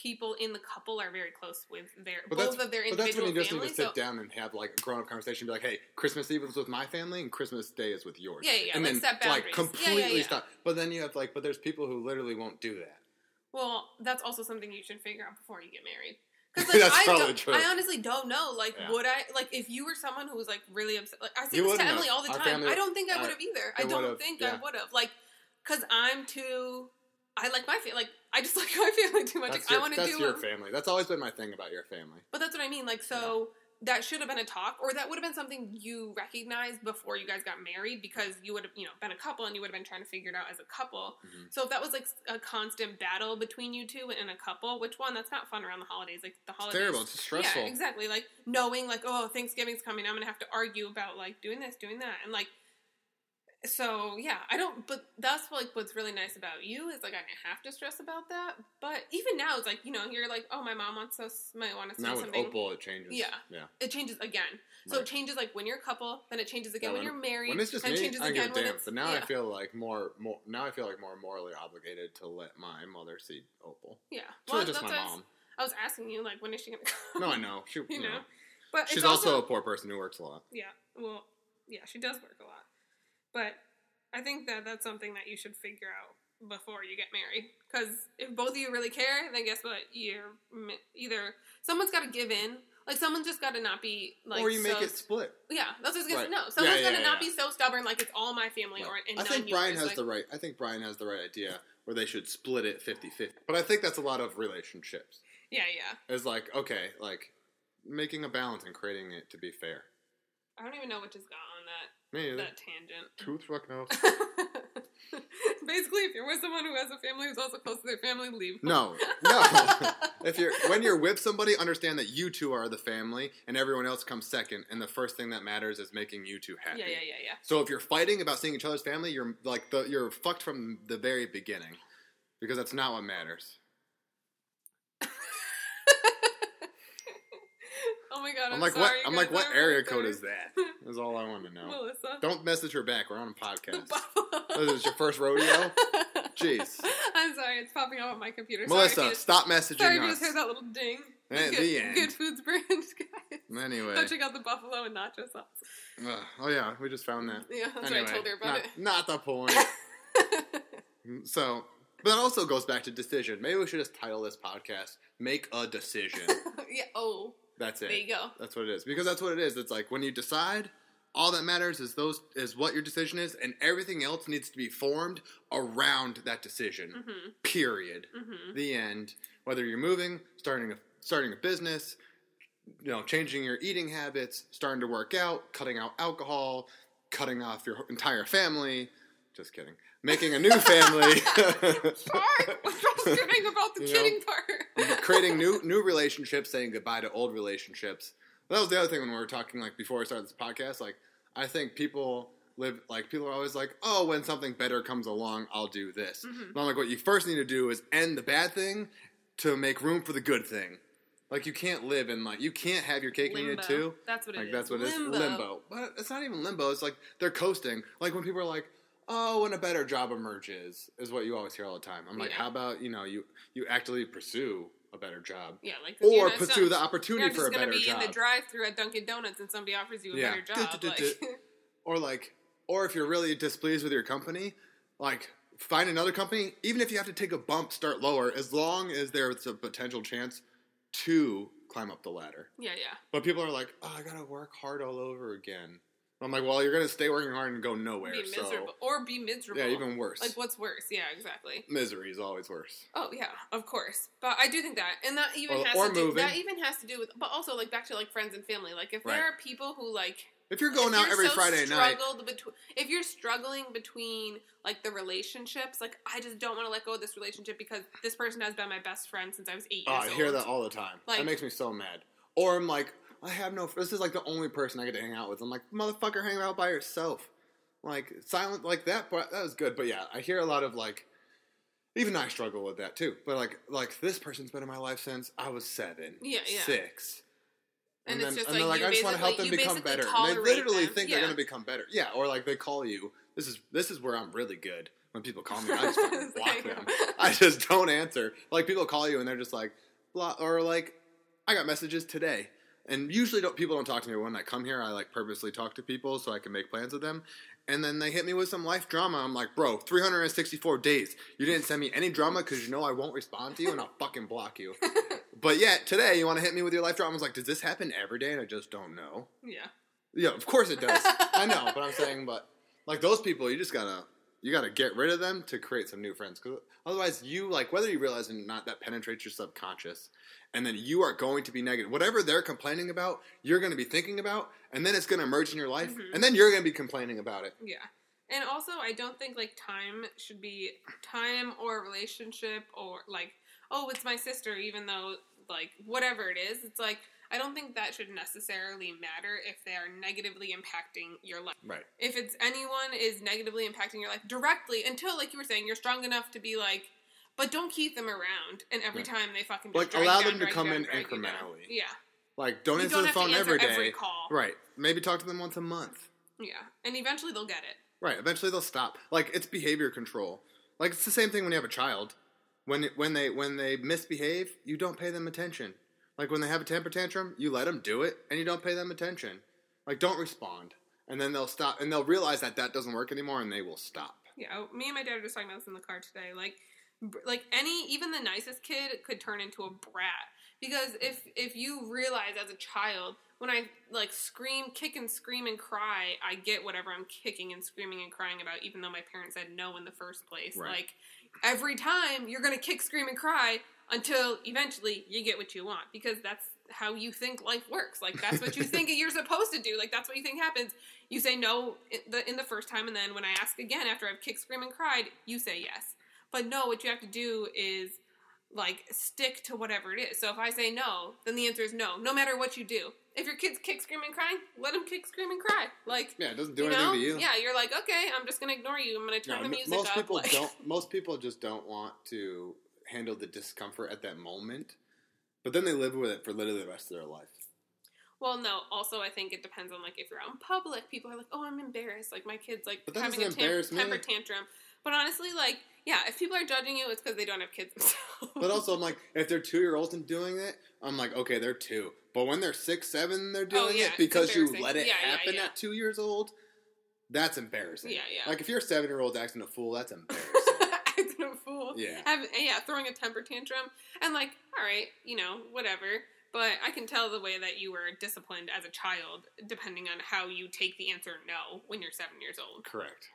people in the couple are very close with their But both of their individual But that's when you just need to sit so, down and have like a grown up conversation. Be like, hey, Christmas Eve is with my family and Christmas Day is with yours. Yeah, yeah, And like then set like boundaries. Yeah, yeah, completely yeah. stop. But then you have like, but there's people who literally won't do that. well, that's also something you should figure out before you get married. Because like, I don't, true. I honestly don't know. Like, Yeah. would I like if you were someone who was like really upset? Like, I say You this to Emily have. all the Our time. family- I don't think I uh, I- would have either. I I don't think yeah. I would have. Like, because I'm too. I like my family. Like I just like my family too much. That's Like, your, I want to do that's your them. family. That's always been my thing about your family. But that's what I mean. Like, so that should have been a talk, or that would have been something you recognized before you guys got married, because you would have, you know, been a couple and you would have been trying to figure it out as a couple. Mhm. So if that was like a constant battle between you two and a couple, which one? That's not fun around the holidays. Like the It's holidays. terrible. It's stressful. Yeah, exactly. Like knowing, like, oh, Thanksgiving's coming. I'm gonna have to argue about like doing this, doing that, and like. So yeah, I don't. But that's like what's really nice about you is like I didn't have to stress about that. But even now, it's like you know you're like, oh, my mom wants us, might want us to Now do with something. Opal, it changes. Yeah. Yeah. It changes again. So it changes like when you're a couple, then it changes again Yeah, when, when- you're married. When it's just and me, it changes I again give a damn. But now I feel like more, more. Now I feel like more morally obligated to let my mother see Opal. yeah. It's really Well, just my why I was- mom. I was asking you like when is she gonna come? No, I know. She, you know, know. but She's it's also a poor person who works a lot. Yeah. Well, yeah, she does work a lot. But I think that that's something that you should figure out before you get married. Because if both of you really care, then guess what? You're either someone's got to give in. Like someone's just got to not be like. or you make so, it split. Yeah, that's what I was gonna Right. say. No, someone's yeah, got to yeah, not yeah. be so stubborn. Like it's all my family, or and I think yours. Brian has like, the right. I think Brian has the right idea where they should split it 50-50. But I think that's a lot of relationships. Yeah, yeah. It's like okay, like making a balance and creating it to be fair. I don't even know what just got on that Me either. that tangent. Who the fuck knows? Basically, if you're with someone who has a family who's also close to their family, leave. No, no. if you're when you're with somebody, understand that you two are the family, and everyone else comes second. And the first thing that matters is making you two happy. Yeah, yeah, yeah, yeah. So if you're fighting about seeing each other's family, you're like the, you're fucked from the very beginning, because that's not what matters. Oh my god, I'm, I'm, like, sorry, what? I'm like, what area code sorry. is that? Is all I want to know. Melissa. Don't message her back. We're on a podcast. This is your first rodeo. Jeez. I'm sorry, it's popping up on my computer. Melissa, sorry stop messaging sorry if you just heard that little ding. At good, the end. good foods brand, guys. Anyway, Go check out the buffalo and nacho sauce. Ugh. oh yeah, we just found that. Yeah, that's anyway, what I told her about not, it. not the point. so, but that also goes back to decision. Maybe we should just title this podcast "Make a Decision." yeah. Oh, That's it. there you go. That's what it is. Because that's what it is. It's like when you decide, all that matters is those is what your decision is, and everything else needs to be formed around that decision. Mm-hmm. Period. Mm-hmm. The end. Whether you're moving, starting a starting a business, you know, changing your eating habits, starting to work out, cutting out alcohol, cutting off your entire family. Just kidding. Making a new family. Sorry, what's kidding about the You know? kidding part? creating new new relationships, saying goodbye to old relationships. That was the other thing when we were talking, like before I started this podcast. Like, I think people live like people are always like, "Oh, when something better comes along, I'll do this." Mhm. But I'm like, what you first need to do is end the bad thing to make room for the good thing. Like, you can't live in like you can't have your cake and eat it too. That's what it Like is. that's what it is. limbo. Limbo. But it's not even limbo. It's like they're coasting. Like when people are like, "Oh, when a better job emerges," is what you always hear all the time. I'm like, Yeah. how about you know you you actively pursue a better job, Yeah, like or not- pursue the You're opportunity for a better job. Just gonna be in the drive-through at Dunkin' Donuts and somebody offers you a Yeah. better job. Like, or like, or if you're really displeased with your company, like find another company. Even if you have to take a bump, start lower, as long as there's a potential chance to climb up the ladder. yeah, yeah. But people are like, "Oh, I gotta work hard all over again." I'm like, "Well, you're gonna stay working hard and go nowhere." Be so miserable or be miserable. yeah, even worse. like what's worse? Yeah, exactly. Misery is always worse. Oh yeah, of course. But I do think that, and that even Or- has or to do, that even has to do with, but also like back to like friends and family. Like if Right. there are people who like If you're going if out you're every so Friday night, between, if you're struggling between like the relationships, like I just don't want to let go of this relationship because this person has been my best friend since I was eight oh, I old. hear that all the time. Like- that makes me so mad. Or I'm like, I have no. This is like the only person I get to hang out with. I'm like, motherfucker, hang out by yourself. Like silent, like that. But that was good. But yeah, I hear a lot of like. Even I struggle with that too. But like, like this person's been in my life since I was seven, Yeah, yeah. six. And And, it's then, just and they're like like, you I just want to help them become better. And they literally them. think Yeah. they're going to become better. Yeah, or like they call you. This is this is where I'm really good. When people call me, I just block them. I just don't answer. Like people call you and they're just like, blah, or like, I got messages today. And usually don't, people don't talk to me when I come here. I like purposely talk to people so I can make plans with them. And then they hit me with some life drama. I'm like, bro, 364 days. You didn't send me any drama because you know I won't respond to you and I'll fucking block you. But yet today you want to hit me with your life drama. I was like, does this happen every day? And I just don't know. yeah. Yeah, of course it does. I know, but I'm saying, but like those people, you just gotta you got to get rid of them to create some new friends. Because otherwise, you like whether you realize it or not, that penetrates your subconscious, and then you are going to be negative. Whatever they're complaining about, you're going to be thinking about, and then it's going to emerge in your life, Mhm. and then you're going to be complaining about it. Yeah. And also, I don't think like time should be time or relationship or like, oh, it's my sister, even though like whatever it is. It's like, I don't think that should necessarily matter if they are negatively impacting your life. Right. If it's anyone is negatively impacting your life directly until, like you were saying, you're strong enough to be like, but don't keep them around. And every Right. time they fucking Like, allow down, them to come down, in incrementally. Yeah. Like, don't You answer don't the phone every day. every call. Right. Maybe talk to them once a month. Yeah. And eventually they'll get it. Right. Eventually they'll stop. Like it's behavior control. Like it's the same thing when you have a child. When when they when they misbehave, you don't pay them attention. Like when they have a temper tantrum, you let them do it and you don't pay them attention. Like don't respond. And then they'll stop and they'll realize that that doesn't work anymore and they will stop. Yeah, oh, me and my dad were just talking about this in the car today. Like, like any, even the nicest kid could turn into a brat because if if you realize as a child, when I like scream, kick, and scream and cry, I get whatever I'm kicking and screaming and crying about, even though my parents said no in the first place. Right. Like every time you're gonna kick, scream, and cry until eventually you get what you want because that's how you think life works. Like that's what you think you're supposed to do. Like that's what you think happens. You say no in the, in the first time, and then when I ask again after I've kicked, screamed, and cried, you say yes. But no, what you have to do is like stick to whatever it is. So if I say no, then the answer is no, no matter what you do. If your kids kick, scream, and cry, let them kick, scream, and cry. Like Yeah, it doesn't do you anything know, to you. yeah, you're like okay, I'm just gonna ignore you. I'm gonna turn No, the music most up. people like- don't most people just don't want to handle the discomfort at that moment. But then they live with it for literally the rest of their life. Well, no. Also, I think it depends on like if you're out in public. People are like, "Oh, I'm embarrassed." Like my kid's like having a tam- temper tantrum. But honestly, like, yeah, if people are judging you, it's because they don't have kids themselves. But also, I'm like, if they're two year olds and doing it, I'm like, okay, they're two. But when they're six, seven, they're oh, doing Oh, yeah, it because you let it Yeah, yeah, happen yeah. at two years old. That's embarrassing. Yeah, yeah. Like if you're a seven year old acting a fool, that's embarrassing. acting a fool. Yeah. Have, yeah, throwing a temper tantrum. And like, all right, you know, whatever. But I can tell the way that you were disciplined as a child, depending on how you take the answer no when you're seven years old. Correct.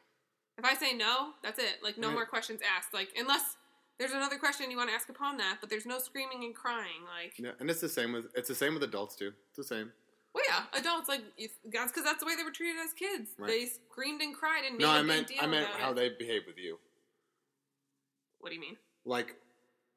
If I say no, that's it. Like, no Right. more questions asked. Like, unless there's another question you want to ask upon that, but there's no screaming and crying. Like, Yeah, and it's the same with it's the same with adults too. It's the same. well, yeah, adults like you- that's because that's the way they were treated as kids. Right. They screamed and cried and made No, a I big meant I meant how it. they behave with you. What do you mean? Like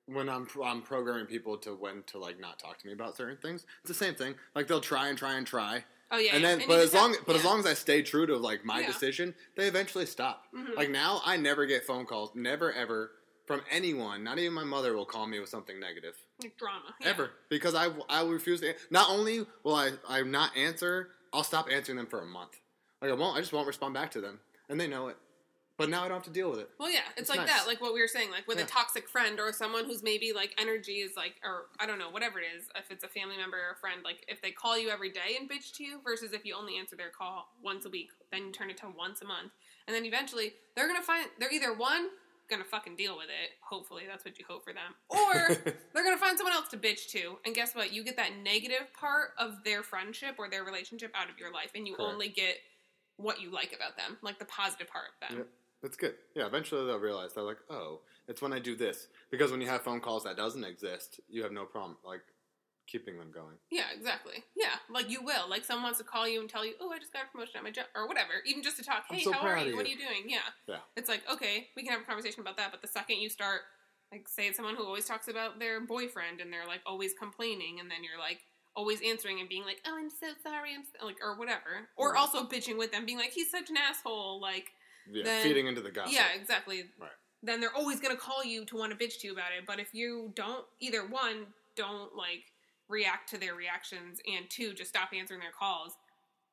when I'm I'm programming people to when to like not talk to me about certain things. It's the same thing. Like they'll try and try and try, Oh yeah, and yeah. then you but as just have- long but as long as I stay true to like my Yeah. decision, they eventually stop. Mhm. Like now, I never get phone calls, never ever from anyone. Not even my mother will call me with something negative like drama yeah. ever because I I will refuse to. Not only will I I not answer, I'll stop answering them for a month. Like I won't. I just won't respond back to them, and they know it. But now I don't have to deal with it. Well, yeah, it's, It's like nice. that, like what we were saying, like with Yeah. a toxic friend or someone who's maybe like energy is like, or I don't know, whatever it is. If it's a family member or a friend, like if they call you every day and bitch to you, versus if you only answer their call once a week, then you turn it to once a month, and then eventually they're gonna find they're either one gonna fucking deal with it. Hopefully, that's what you hope for them, or they're gonna find someone else to bitch to, and guess what? You get that negative part of their friendship or their relationship out of your life, and you Correct. only get what you like about them, like the positive part of them. Yep. That's good. Yeah, eventually they'll realize they're like, oh, it's when I do this because when you have phone calls that doesn't exist, you have no problem like keeping them going. Yeah, exactly. Yeah, like you will. Like someone wants to call you and tell you, "Oh, I just got a promotion at my job," or whatever. Even just to talk. Hey, so how are proud you? What are you." you doing? Yeah. Yeah. It's like okay, we can have a conversation about that. But the second you start, like, say it's someone who always talks about their boyfriend and they're like always complaining, and then you're like always answering and being like, "Oh, I'm so sorry," I'm so, like, or whatever, or Right. also bitching with them, being like, "He's such an asshole," like. Yeah, Then- feeding into the gossip. Yeah, exactly. Right. Then they're always going to call you to want to bitch to you about it. But if you don't, either one, don't like react to their reactions, and two, just stop answering their calls,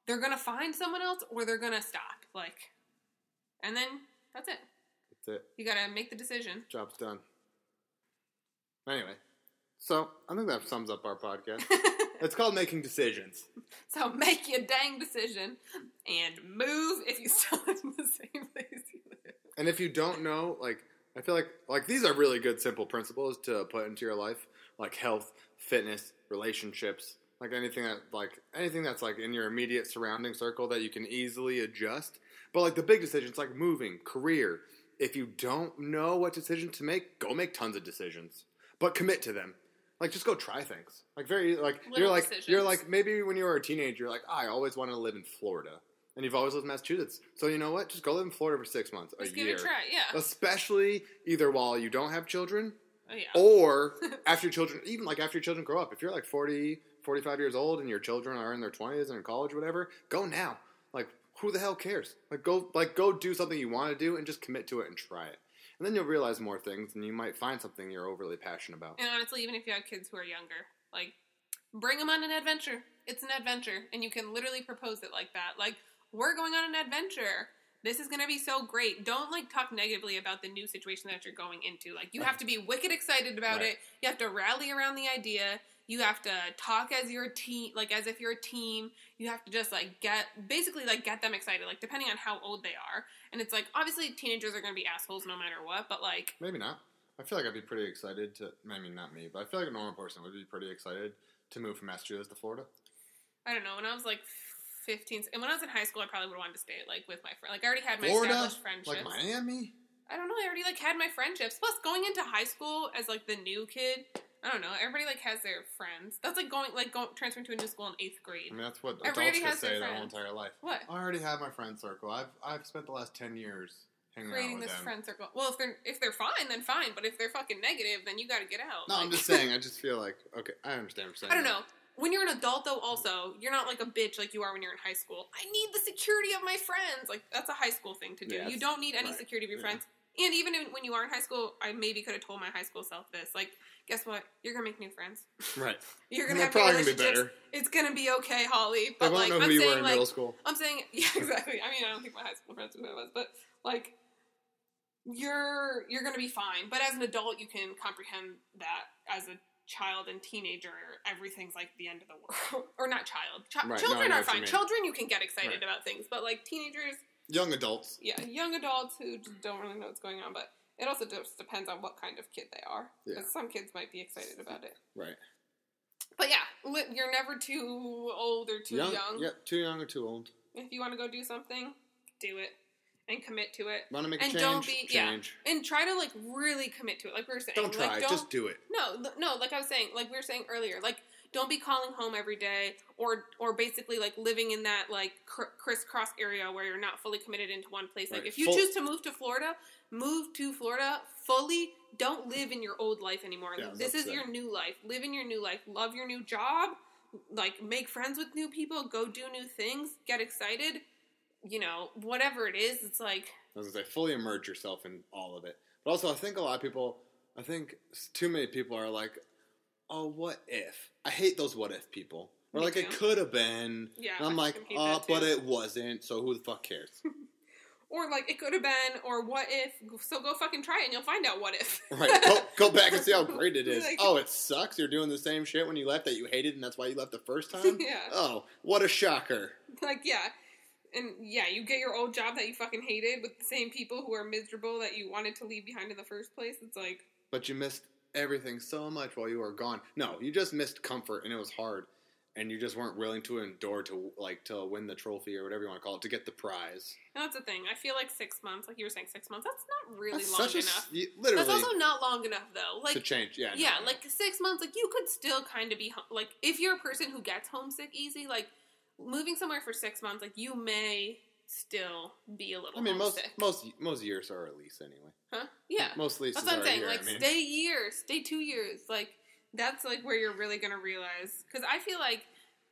they're going to find someone else or they're going to stop. Like, and then that's it. That's it. You got to make the decision. Job's done. Anyway, so I think that sums up our podcast. it's called making decisions. so make your dang decision and move if you still live in the same place you live. And if you don't know, like I feel like like these are really good simple principles to put into your life, like health, fitness, relationships, like anything that like anything that's like in your immediate surrounding circle that you can easily adjust. But like the big decisions, like moving, career. If you don't know what decision to make, go make tons of decisions, but commit to them. Like just go try things. Like very like you're like decisions. you're like maybe when you were a teenager, you're like "Ah, I always wanted to live in Florida, and you've always lived in Massachusetts. So you know what? Just go live in Florida for six months, Just a give year, it a try. Yeah. especially either while you don't have children Oh, yeah. or after your children even like after your children grow up if you're like 40 45 years old and your children are in their 20s and in college or whatever go now like who the hell cares like go like go do something you want to do and just commit to it and try it and then you'll realize more things and you might find something you're overly passionate about And honestly, even if you have kids who are younger, like bring them on an adventure. It's an adventure, and you can literally propose it like that. Like we're going on an adventure. This is going to be so great. Don't like talk negatively about the new situation that you're going into. Like you have to be wicked excited about Right. it. You have to rally around the idea. You have to talk as your team, like as if you're a team. You have to just like get basically like get them excited, like depending on how old they are. And it's like obviously teenagers are going to be assholes no matter what, but like maybe not i feel like i'd be pretty excited to i mean not me but i feel like a normal person would be pretty excited to move from massachusetts to florida I don't know. When I was like 15, and when I was in high school, I probably would have wanted to stay like with my friend. Like I already had my florida established friendships. like miami I don't know. I already like had my friendships. Plus, going into high school as like the new kid, I don't know. Everybody like has their friends. That's like going like going transferring to a new school in eighth grade. i mean that's what Everybody adults could say their whole entire life What? I already have my friend circle. I've I've spent the last ten years hanging Creating out with this them. friend circle. Well, if they're if they're fine, then fine. But if they're fucking negative, then you got to get out. No, I'm just saying. I just feel like okay. I understand what you're saying. I don't know. When you're an adult, though, also you're not like a bitch like you are when you're in high school. I need the security of my friends. Like that's a high school thing to do. Yeah, you don't need any right. security of your Yeah. friends. And even in, when you are in high school, I maybe could have told my high school self this. Like, guess what? You're gonna make new friends. Right. You're gonna they're have probably gonna be better. It's gonna be okay, Holly. But like, know who I'm you saying, were in like, middle school. I'm saying, yeah, exactly. I mean, I don't think my high school friends knew who I was, but like, you're you're gonna be fine. But as an adult, you can comprehend that as a child and teenager, everything's like the end of the world, or not child. Chi- Right, children know are fine. Children, you can get excited Right. about things, but like teenagers, Young adults. yeah, young adults who just don't really know what's going on. But it also just depends on what kind of kid they are. Yeah. Some kids might be excited about it. Right. But yeah, you're never too old or too young. Yeah. Too young or too old. If you want to go do something, do it and commit to it. Want to make And a change? don't be- yeah. change. And try to like really commit to it. Like we were saying, Don't try. Like, don't, just do it. no, no. Like I was saying, like we were saying earlier, like don't be calling home every day, or or basically like living in that like cr- crisscross area where you're not fully committed into one place. Like Right. if you Full- choose to move to Florida, move to Florida fully. Don't live in your old life anymore. Yeah, this is your new life. Live in your new life. Love your new job. Like make friends with new people. Go do new things. Get excited. You know, whatever it is, it's like I was gonna say, fully immerse yourself in all of it. But also, I think a lot of people, I think too many people are like, "Oh, what if?" I hate those "what if" people. Or Me like it could have been. Yeah, And I'm I like, "Oh, but it wasn't." So who the fuck cares? Or like it could have been, or what if? So go fucking try it, and you'll find out what if. right. Go, go back and see how great it is. Like- oh, it sucks. You're doing the same shit when you left that you hated, and that's why you left the first time. yeah, Oh, what a shocker! like yeah, and yeah, you get your old job that you fucking hated with the same people who are miserable that you wanted to leave behind in the first place. It's like But you missed everything so much while you were gone. No, you just missed comfort, and it was hard, and you just weren't willing to endure to like to win the trophy or whatever you want to call it to get the prize. and that's the thing. I feel like six months, like you were saying, six months. That's not really That's long a enough. y- literally That's also not long enough though. Like to change. Yeah, yeah, no. like six months. Like you could still kind of be like if you're a person who gets homesick easy, like moving somewhere for six months, like you may still be a little. I mean, most most most years are a lease anyway. huh? Yeah, Most leases that's what I'm saying. year. like I mean. stay years, stay two years. Like that's like where you're really gonna realize. Because I feel like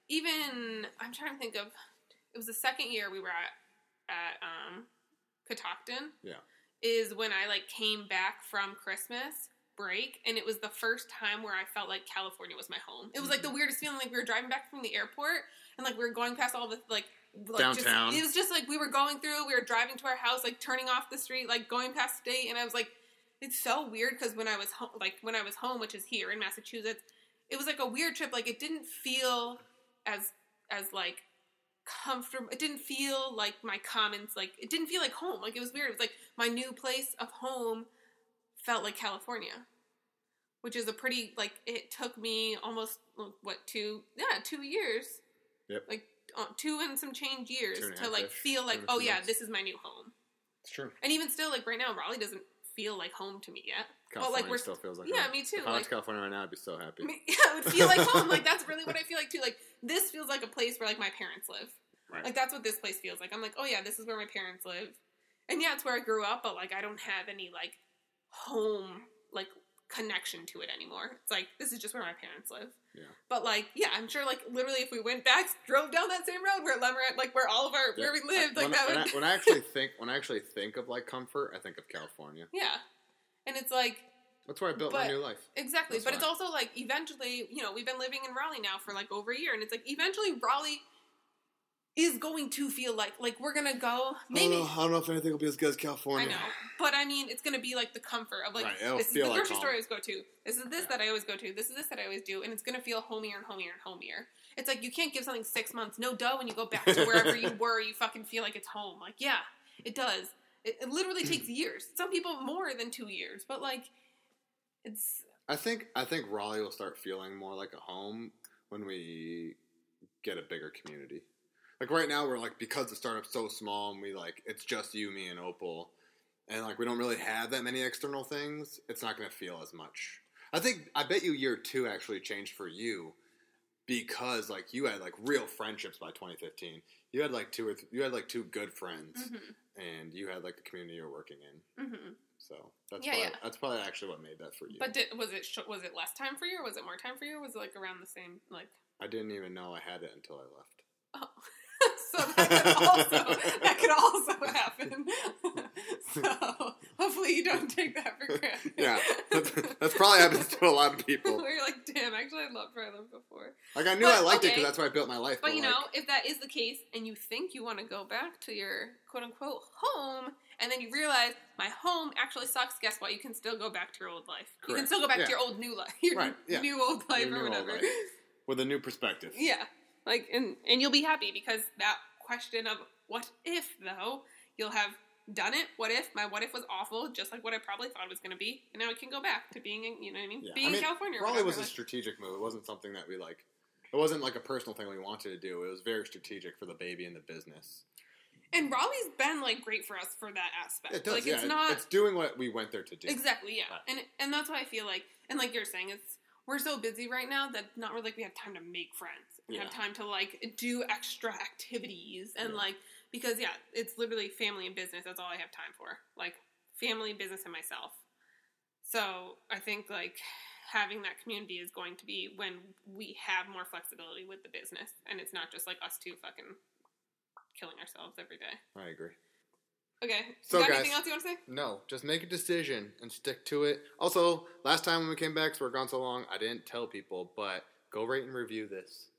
even I'm trying to think of. It was the second year we were at at um, Catoctin. Yeah. Is when I like came back from Christmas break and it was the first time where I felt like California was my home. It was like the Mm-hmm. weirdest feeling like we were driving back from the airport and like we were going past all the like like Downtown. Just, it was just like we were going through, we were driving to our house, like turning off the street, like going past state and I was like it's so weird because when I was home like when I was home, which is here in Massachusetts, it was like a weird trip. Like it didn't feel as as like comfortable. It didn't feel like my comments. Like it didn't feel like home. Like it was weird. It was like my new place of home felt like California. which is a pretty like it took me almost what two yeah two years. Yep. Like two and some change years Two and a to half like feel like oh yeah months. this is my new home. It's true. And even still like right now Raleigh doesn't feel like home to me yet. California but like we're still feels like yeah home. me too. If I went to California right now, I'd be so happy. I yeah, it would feel like home. Like that's really what I feel like too. Like this feels like a place where like my parents live. Right. Like that's what this place feels like. I'm like, oh yeah, this is where my parents live, and yeah, it's where I grew up. But like, I don't have any like home like connection to it anymore. It's like this is just where my parents live. Yeah. But like, yeah, I'm sure like literally if we went back, drove down that same road where Lemorat, like where all of our Yeah. where we lived, like when, that when would I, when I actually think when I actually think of like comfort, I think of California. yeah. And it's like That's where I built But- my new life. Exactly, That's but it's also like eventually, you know, we've been living in Raleigh now for like over a year, and it's like eventually Raleigh is going to feel like like we're gonna go maybe. Uh, I don't know if anything will be as good as California. I know, but I mean, it's gonna be like the comfort of like Right, it'll this is the like grocery store I always go to. This is this Yeah. that I always go to. This is this that I always do, and it's gonna feel homier and homier and homier. It's like you can't give something six months, no duh. When you go back to wherever you were, you fucking feel like it's home. Like yeah, it does. It, it literally takes years. Some people more than two years, but like it's I think I think Raleigh will start feeling more like a home when we get a bigger community. Like right now, we're like because the startup's so small and we like it's just you, me, and Opal, and like we don't really have that many external things. It's not going to feel as much. I think I bet you year two actually changed for you because like you had like real friendships by 2015. You had like two or th- you had like two good friends, mhm, and you had like the community you're working in. mhm. So that's Yeah, probably, yeah. that's probably actually what made that for you. But did, was it sh- was it less time for you, or was it more time for you, or was it like around the same? Like, I didn't even know I had it until I left. oh, that could also that could also happen. so hopefully you don't take that for granted. Yeah, that's, that's probably happens to a lot of people. Where you're like, damn, actually, I loved where I lived before. Like I knew But, I liked it okay. because that's why I built my life. But you like, know, if that is the case, and you think you want to go back to your quote unquote home, and then you realize my home actually sucks, guess what? You can still go back to your old life. You can still go back Yeah. to your old new life, your Right, yeah. new old life Your or whatever. life. with a new perspective. Yeah, like and and you'll be happy because that question of what if though you'll have done it. What if my what if was awful, just like what I probably thought it was going to be, and now I can go back to being in you know what I mean, Yeah. being I mean, in California. whatever. was a strategic move. It wasn't something that we like. It wasn't like a personal thing we wanted to do. It was very strategic for the baby and the business. and Raleigh's been like great for us for that aspect. It does. like yeah, it's not It's doing what we went there to do. Exactly, yeah. Right. And and that's why I feel like and like you're saying, it's we're so busy right now that not really like we have time to make friends. We have time to like do extra activities and Yeah. like because yeah, it's literally family and business, that's all I have time for. Like family, business and myself. So I think like having that community is going to be when we have more flexibility with the business and it's not just like us two fucking killing ourselves every day. I agree. Okay. So, guys- anything else you want to say? No, just make a decision and stick to it. Also, last time when we came back, because we're gone so long, I didn't tell people, but go rate and review this.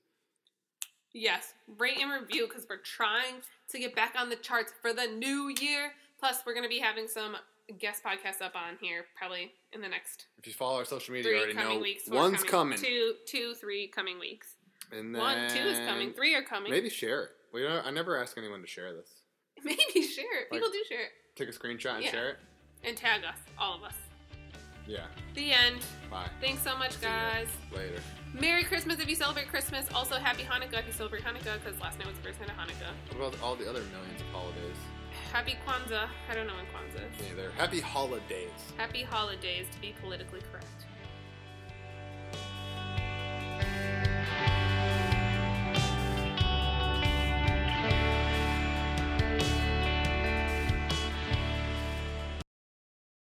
Yes, rate and review because we're trying to get back on the charts for the new year. Plus, we're going to be having some guest podcasts up on here probably in the next If you follow our social media, you already coming know weeks. One's coming. Two, two, three coming weeks. And One, two is coming. Three are coming. Maybe share it. We don't, I never ask anyone to share this. Maybe share it. People Like- do share it Take a screenshot and Yeah. share it. and tag us, all of us. Yeah. The end. Bye. Thanks so much, See guys. Later. Merry Christmas if you celebrate Christmas. Also, Happy Hanukkah if you celebrate Hanukkah because last night was the first night of Hanukkah. What about all the other millions of holidays? Happy Kwanzaa. I don't know when Kwanzaa is. Neither. Happy holidays. Happy holidays to be politically correct.